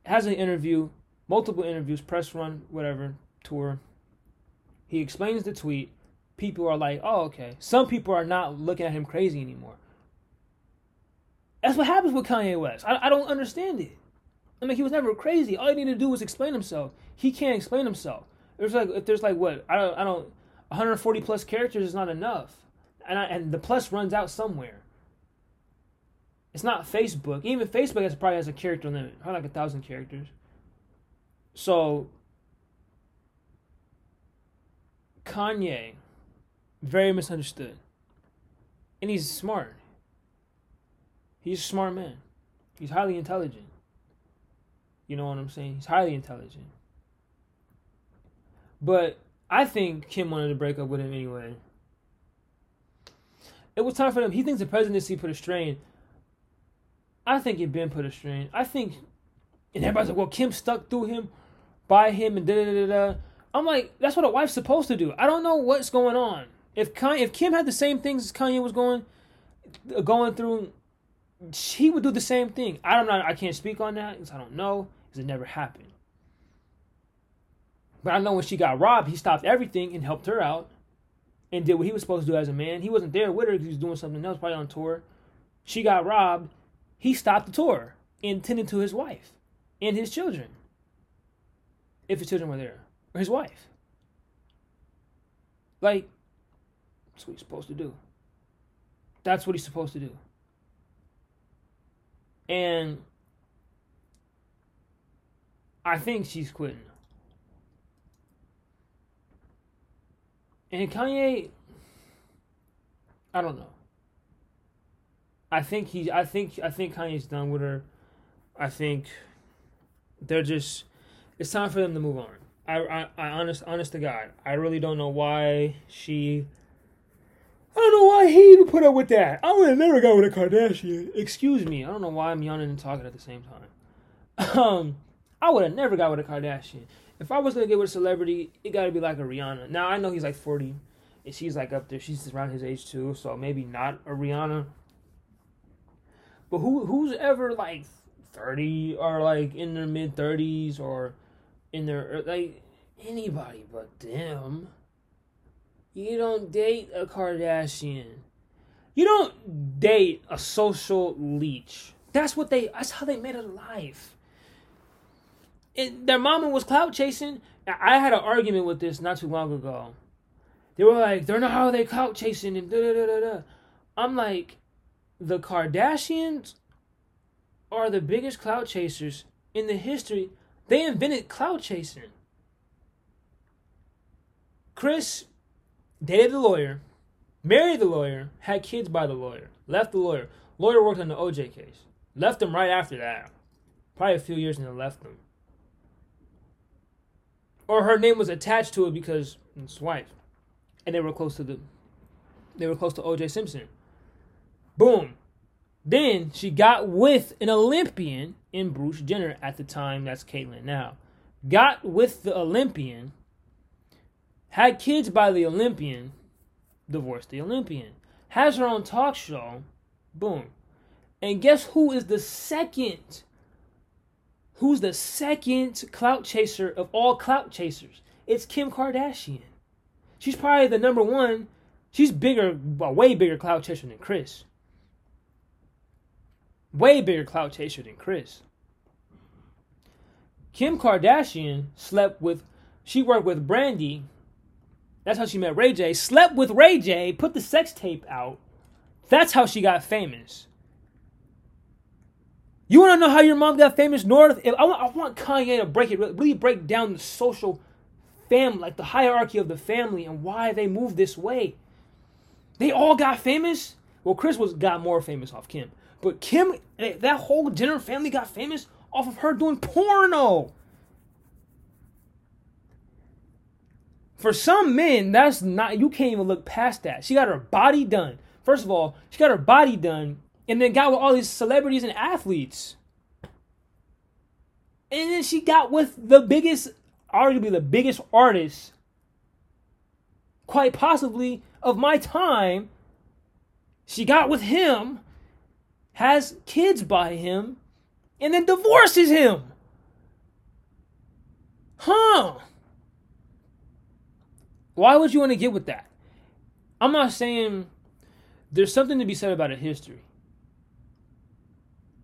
has an interview, multiple interviews, press run, whatever, tour, he explains the tweet. People are like, oh, okay. Some people are not looking at him crazy anymore. That's what happens with Kanye West. I, I don't understand it. I mean, he was never crazy. All he needed to do was explain himself. He can't explain himself. There's like, if there's like what I don't, I don't, 140 plus characters is not enough, and I, and the plus runs out somewhere. It's not Facebook. Even Facebook has probably has a character limit, probably like a thousand characters. So Kanye, very misunderstood. And he's smart. He's a smart man. He's highly intelligent. You know what I'm saying? He's highly intelligent. But I think Kim wanted to break up with him anyway. It was time for him. He thinks the presidency put a strain. I think it been put a strain. I think, and everybody's like, well, Kim stuck through him, by him, and da da da da. I'm like, that's what a wife's supposed to do. I don't know what's going on. If Kanye, if Kim had the same things as Kanye was going uh, going through, she would do the same thing. I don't know. I can't speak on that because I don't know because it never happened. But I know when she got robbed, he stopped everything and helped her out and did what he was supposed to do as a man. He wasn't there with her because he was doing something else, probably on tour. She got robbed. He stopped the tour and tended to his wife and his children. If his children were there, or his wife. Like, that's what he's supposed to do. That's what he's supposed to do. And I think she's quitting. And Kanye, I don't know. I think he, I think, I think Kanye's done with her. I think they're just. It's time for them to move on. I, I, I honest, honest to God, I really don't know why she. I don't know why he even put up with that. I would have never got with a Kardashian. Excuse me. I don't know why I'm yawning and talking at the same time. <laughs> Um, I would have never got with a Kardashian. If I was gonna get with a celebrity, it gotta be like a Rihanna. Now I know he's like 40, and she's like up there. She's around his age too, so maybe not a Rihanna. But who who's ever like 30 or like in their mid 30s or in their like anybody but them. You don't date a Kardashian. You don't date a social leech. That's what they that's how they made it life. And their mama was clout chasing. I had an argument with this not too long ago. They were like, they're not how they clout chasing and da da da da. I'm like, the Kardashians are the biggest clout chasers in the history. They invented clout chasing. Kris dated the lawyer, married the lawyer, had kids by the lawyer, left the lawyer. Lawyer worked on the OJ case. Left him right after that. Probably a few years and then left him. Or her name was attached to it because it's wife. And they were close to the they were close to OJ Simpson. Boom. Then she got with an Olympian in Bruce Jenner at the time. That's Caitlyn now. Got with the Olympian, had kids by the Olympian, divorced the Olympian, has her own talk show. Boom. And guess who is the second? Who's the second clout chaser of all clout chasers? It's Kim Kardashian. She's probably the number one. She's bigger, way bigger clout chaser than Kris. Way bigger clout chaser than Kris. Kim Kardashian slept with, she worked with Brandy. That's how she met Ray J. Slept with Ray J, put the sex tape out. That's how she got famous. You want to know how your mom got famous, North? If I want, I want Kanye to break it, really break down the social family, like the hierarchy of the family and why they moved this way. They all got famous. Well, Kris was got more famous off Kim. But Kim, eh, that whole Jenner family got famous off of her doing porno. For some men, that's not, you can't even look past that. She got her body done. First of all, she got her body done and then got with all these celebrities and athletes. And then she got with the biggest, arguably the biggest artist, quite possibly of my time. She got with him has kids by him, and then divorces him. Huh? Why would you want to get with that? I'm not saying there's something to be said about a history.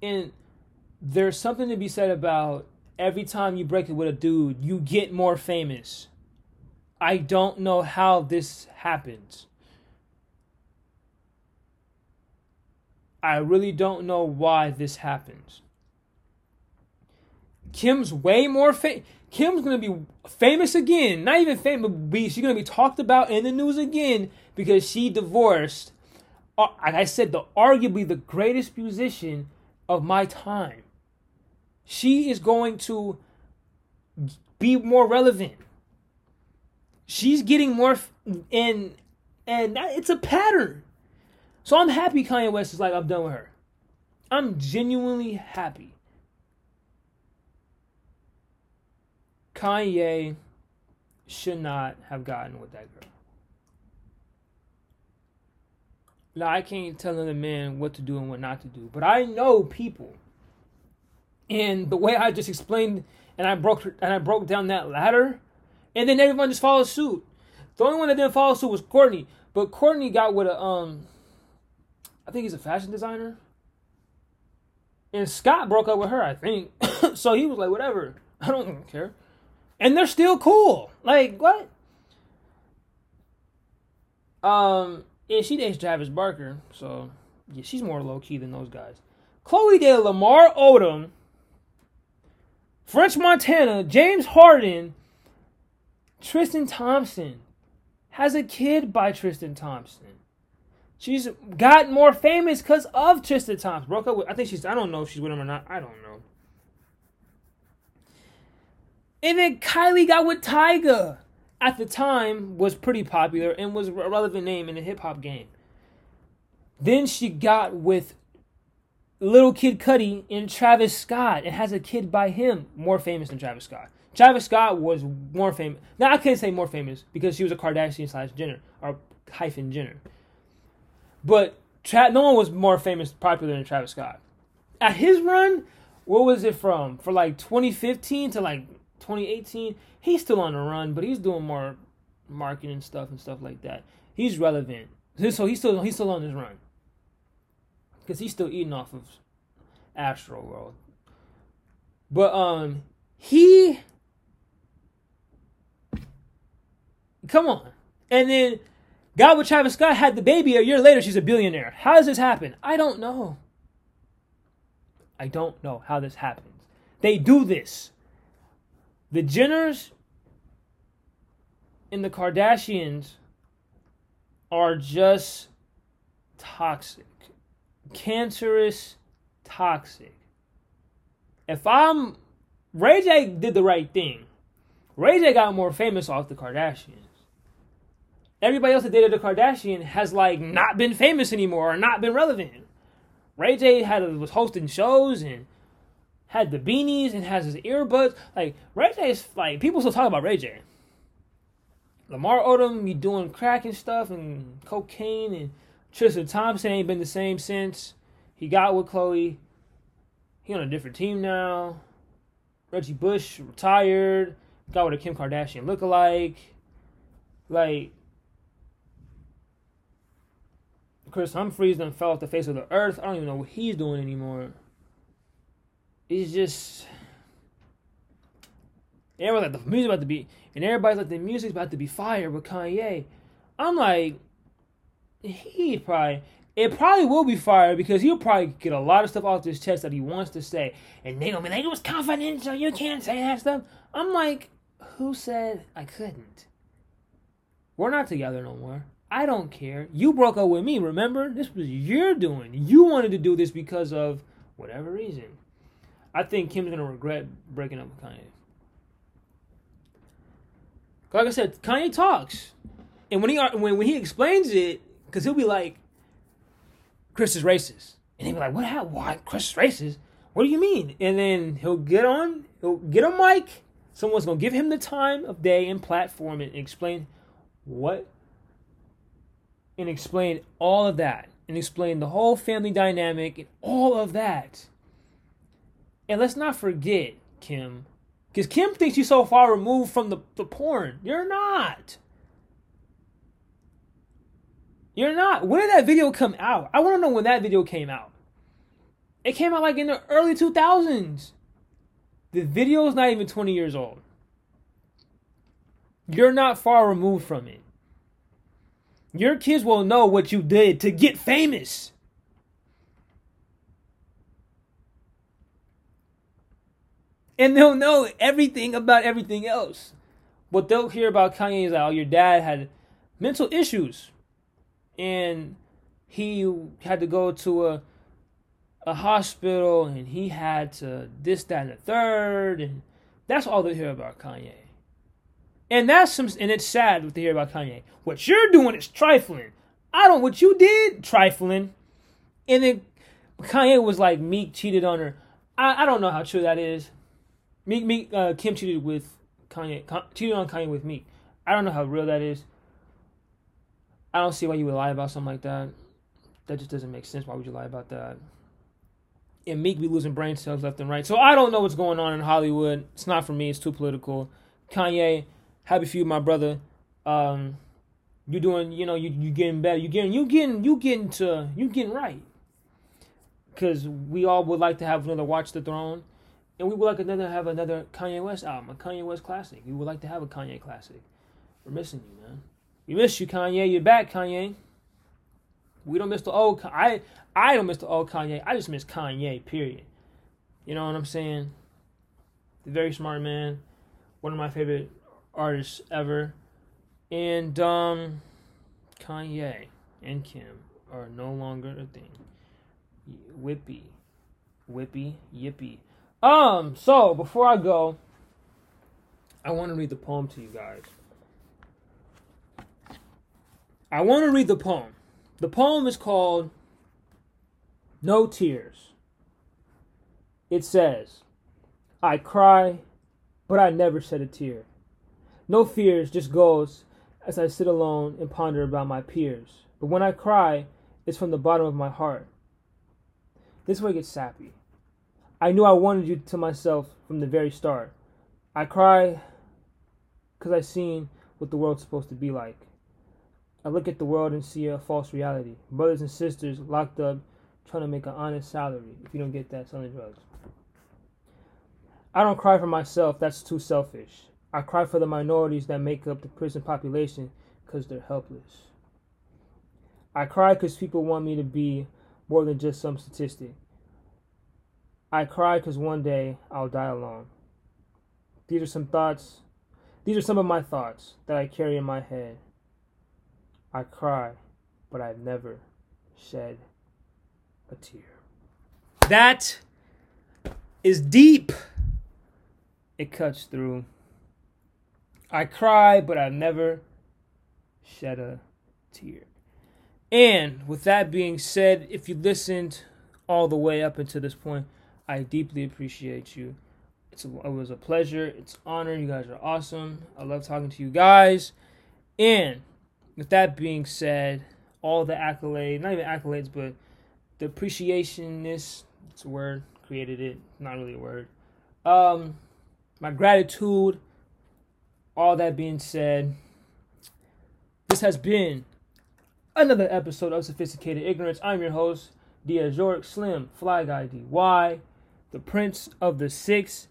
And there's something to be said about every time you break it with a dude, you get more famous. I don't know how this happens. I really don't know why this happens. Kim's way more famous. Kim's gonna be famous again. Not even famous, but she's gonna be talked about in the news again because she divorced. Uh, like I said, the arguably the greatest musician of my time. She is going to be more relevant. She's getting more, and and it's a pattern. So I'm happy Kanye West is like, I'm done with her. I'm genuinely happy. Kanye should not have gotten with that girl. Now I can't tell another man what to do and what not to do, but I know people. And the way I just explained and I broke and I broke down that ladder, and then everyone just followed suit. The only one that didn't follow suit was Kourtney, but Kourtney got with a um, I think he's a fashion designer, and Scott broke up with her, I think. <coughs> so he was like, whatever, I don't care, and they're still cool. Like what? Um, yeah, she dates Travis Barker, so yeah, she's more low key than those guys. Khloé dated Lamar Odom, French Montana, James Harden, Tristan Thompson. Has a kid by Tristan Thompson. She's got more famous because of Tristan Thompson. Broke up with, I think she's, I don't know if she's with him or not. I don't know. And then Kylie got with Tyga at the time was pretty popular and was a relevant name in the hip hop game. Then she got with Little Kid Cudi and Travis Scott and has a kid by him, more famous than Travis Scott. Travis Scott was more famous. Now I can't say more famous because she was a Kardashian slash Jenner or hyphen Jenner. But Tra- no one was more famous, popular than Travis Scott. At his run, what was it from? For like 2015 to like 2018, he's still on the run, but he's doing more marketing stuff and stuff like that. He's relevant, so he's still he's still on his run because he's still eating off of Astroworld. But um, he come on, and then got with Travis Scott, had the baby. A year later, she's a billionaire. How does this happen? I don't know. I don't know how this happens. They do this. The Jenners and the Kardashians are just toxic, cancerous, toxic. If I'm Ray J did the right thing. Ray J got more famous off the Kardashians. Everybody else that dated a Kardashian has like not been famous anymore or not been relevant. Ray J had was hosting shows and had the beanies and has his earbuds. Like Ray J is like people still talk about Ray J. Lamar Odom, he doing crack and stuff and cocaine and Tristan Thompson ain't been the same since he got with Khloé. He on a different team now. Reggie Bush retired. Got with a Kim Kardashian lookalike. Like Kris Humphries then fell off the face of the earth. I don't even know what he's doing anymore it's just everyone's like the music about to be and everybody's like the music's about to be fire with Kanye. I'm like he probably it probably will be fire because he'll probably get a lot of stuff off his chest that he wants to say. And they gonna be like, it was confidential, you can't say that stuff. I'm like, who said I couldn't? We're not together no more. I don't care. You broke up with me, remember? This was your doing. You wanted to do this because of whatever reason. I think Kim's gonna regret breaking up with Kanye. Like I said, Kanye talks, and when he uh, when when he explains it, because he'll be like, "Kris is racist," and he'll be like, "What? Why Kris is racist? What do you mean?" And then he'll get on, he'll get a mic. Someone's gonna give him the time of day and platform and explain what, and explain all of that, and explain the whole family dynamic and all of that. And let's not forget, Kim, because Kim thinks you're so far removed from the, the porn. You're not. You're not. When did that video come out? I want to know when that video came out. It came out like in the early 2000s. The video is not even 20 years old. You're not far removed from it. Your kids will know what you did to get famous. and they'll know everything about everything else. What they'll hear about Kanye is like, oh, your dad had mental issues, and he had to go to a a hospital, and he had to this, that, and the third, and that's all they hear about Kanye. And that's some, and it's sad to hear about Kanye. What you're doing is trifling. I don't. What you did, trifling. And then Kanye was like, Meek cheated on her. I, I don't know how true that is. Meek, Meek, uh, Kim cheated with Kanye, cheated on Kanye with Meek. I don't know how real that is. I don't see why you would lie about something like that. that just doesn't make sense. Why would you lie about that? And Meek be losing brain cells left and right. So I don't know what's going on in Hollywood. It's not for me. It's too political. Kanye, happy for you, my brother. Um, you doing, you know, you you getting better. You getting, you getting, you getting to, you getting right. Because we all would like to have another Watch the Throne, and we would like another have another Kanye West album, a Kanye West classic. We would like to have a Kanye classic. We're missing you, man. We miss you, Kanye. You're back, Kanye. We don't miss the old. I I don't miss the old Kanye. I just miss Kanye. Period. You know what I'm saying? The very smart man, one of my favorite artists ever, and um, Kanye and Kim are no longer a thing. Whippy, whippy, yippee. Um. So before I go, I want to read the poem to you guys. I want to read the poem. The poem is called No Tears. It says, I cry, but I never shed a tear. No fears, just goes as I sit alone and ponder about my peers. But when I cry, it's from the bottom of my heart. This way gets sappy. I knew I wanted you to myself from the very start. I cry because I seen what the world's supposed to be like. I look at the world and see a false reality. Brothers and sisters locked up trying to make an honest salary. If you don't get that, selling drugs. I don't cry for myself, that's too selfish. I cry for the minorities that make up the prison population because they're helpless. I cry because people want me to be more than just some statistic. I cry because one day I'll die alone. These are some thoughts, these are some of my thoughts that I carry in my head. I cry, but I've never shed a tear. That is deep. It cuts through. I cry, but I've never shed a tear. And with that being said, if you listened all the way up until this point, I deeply appreciate you. A, it was a pleasure. It's an honor. You guys are awesome. I love talking to you guys. And with that being said, all the accolades, not even accolades, but the appreciationness, it's a word, created it, not really a word. Um, my gratitude, all that being said, this has been another episode of Sophisticated Ignorance. I'm your host, Diaz York, Slim, Fly Guy DY, the Prince of the Six,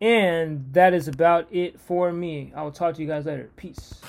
and that is about it for me. I will talk to you guys later. Peace.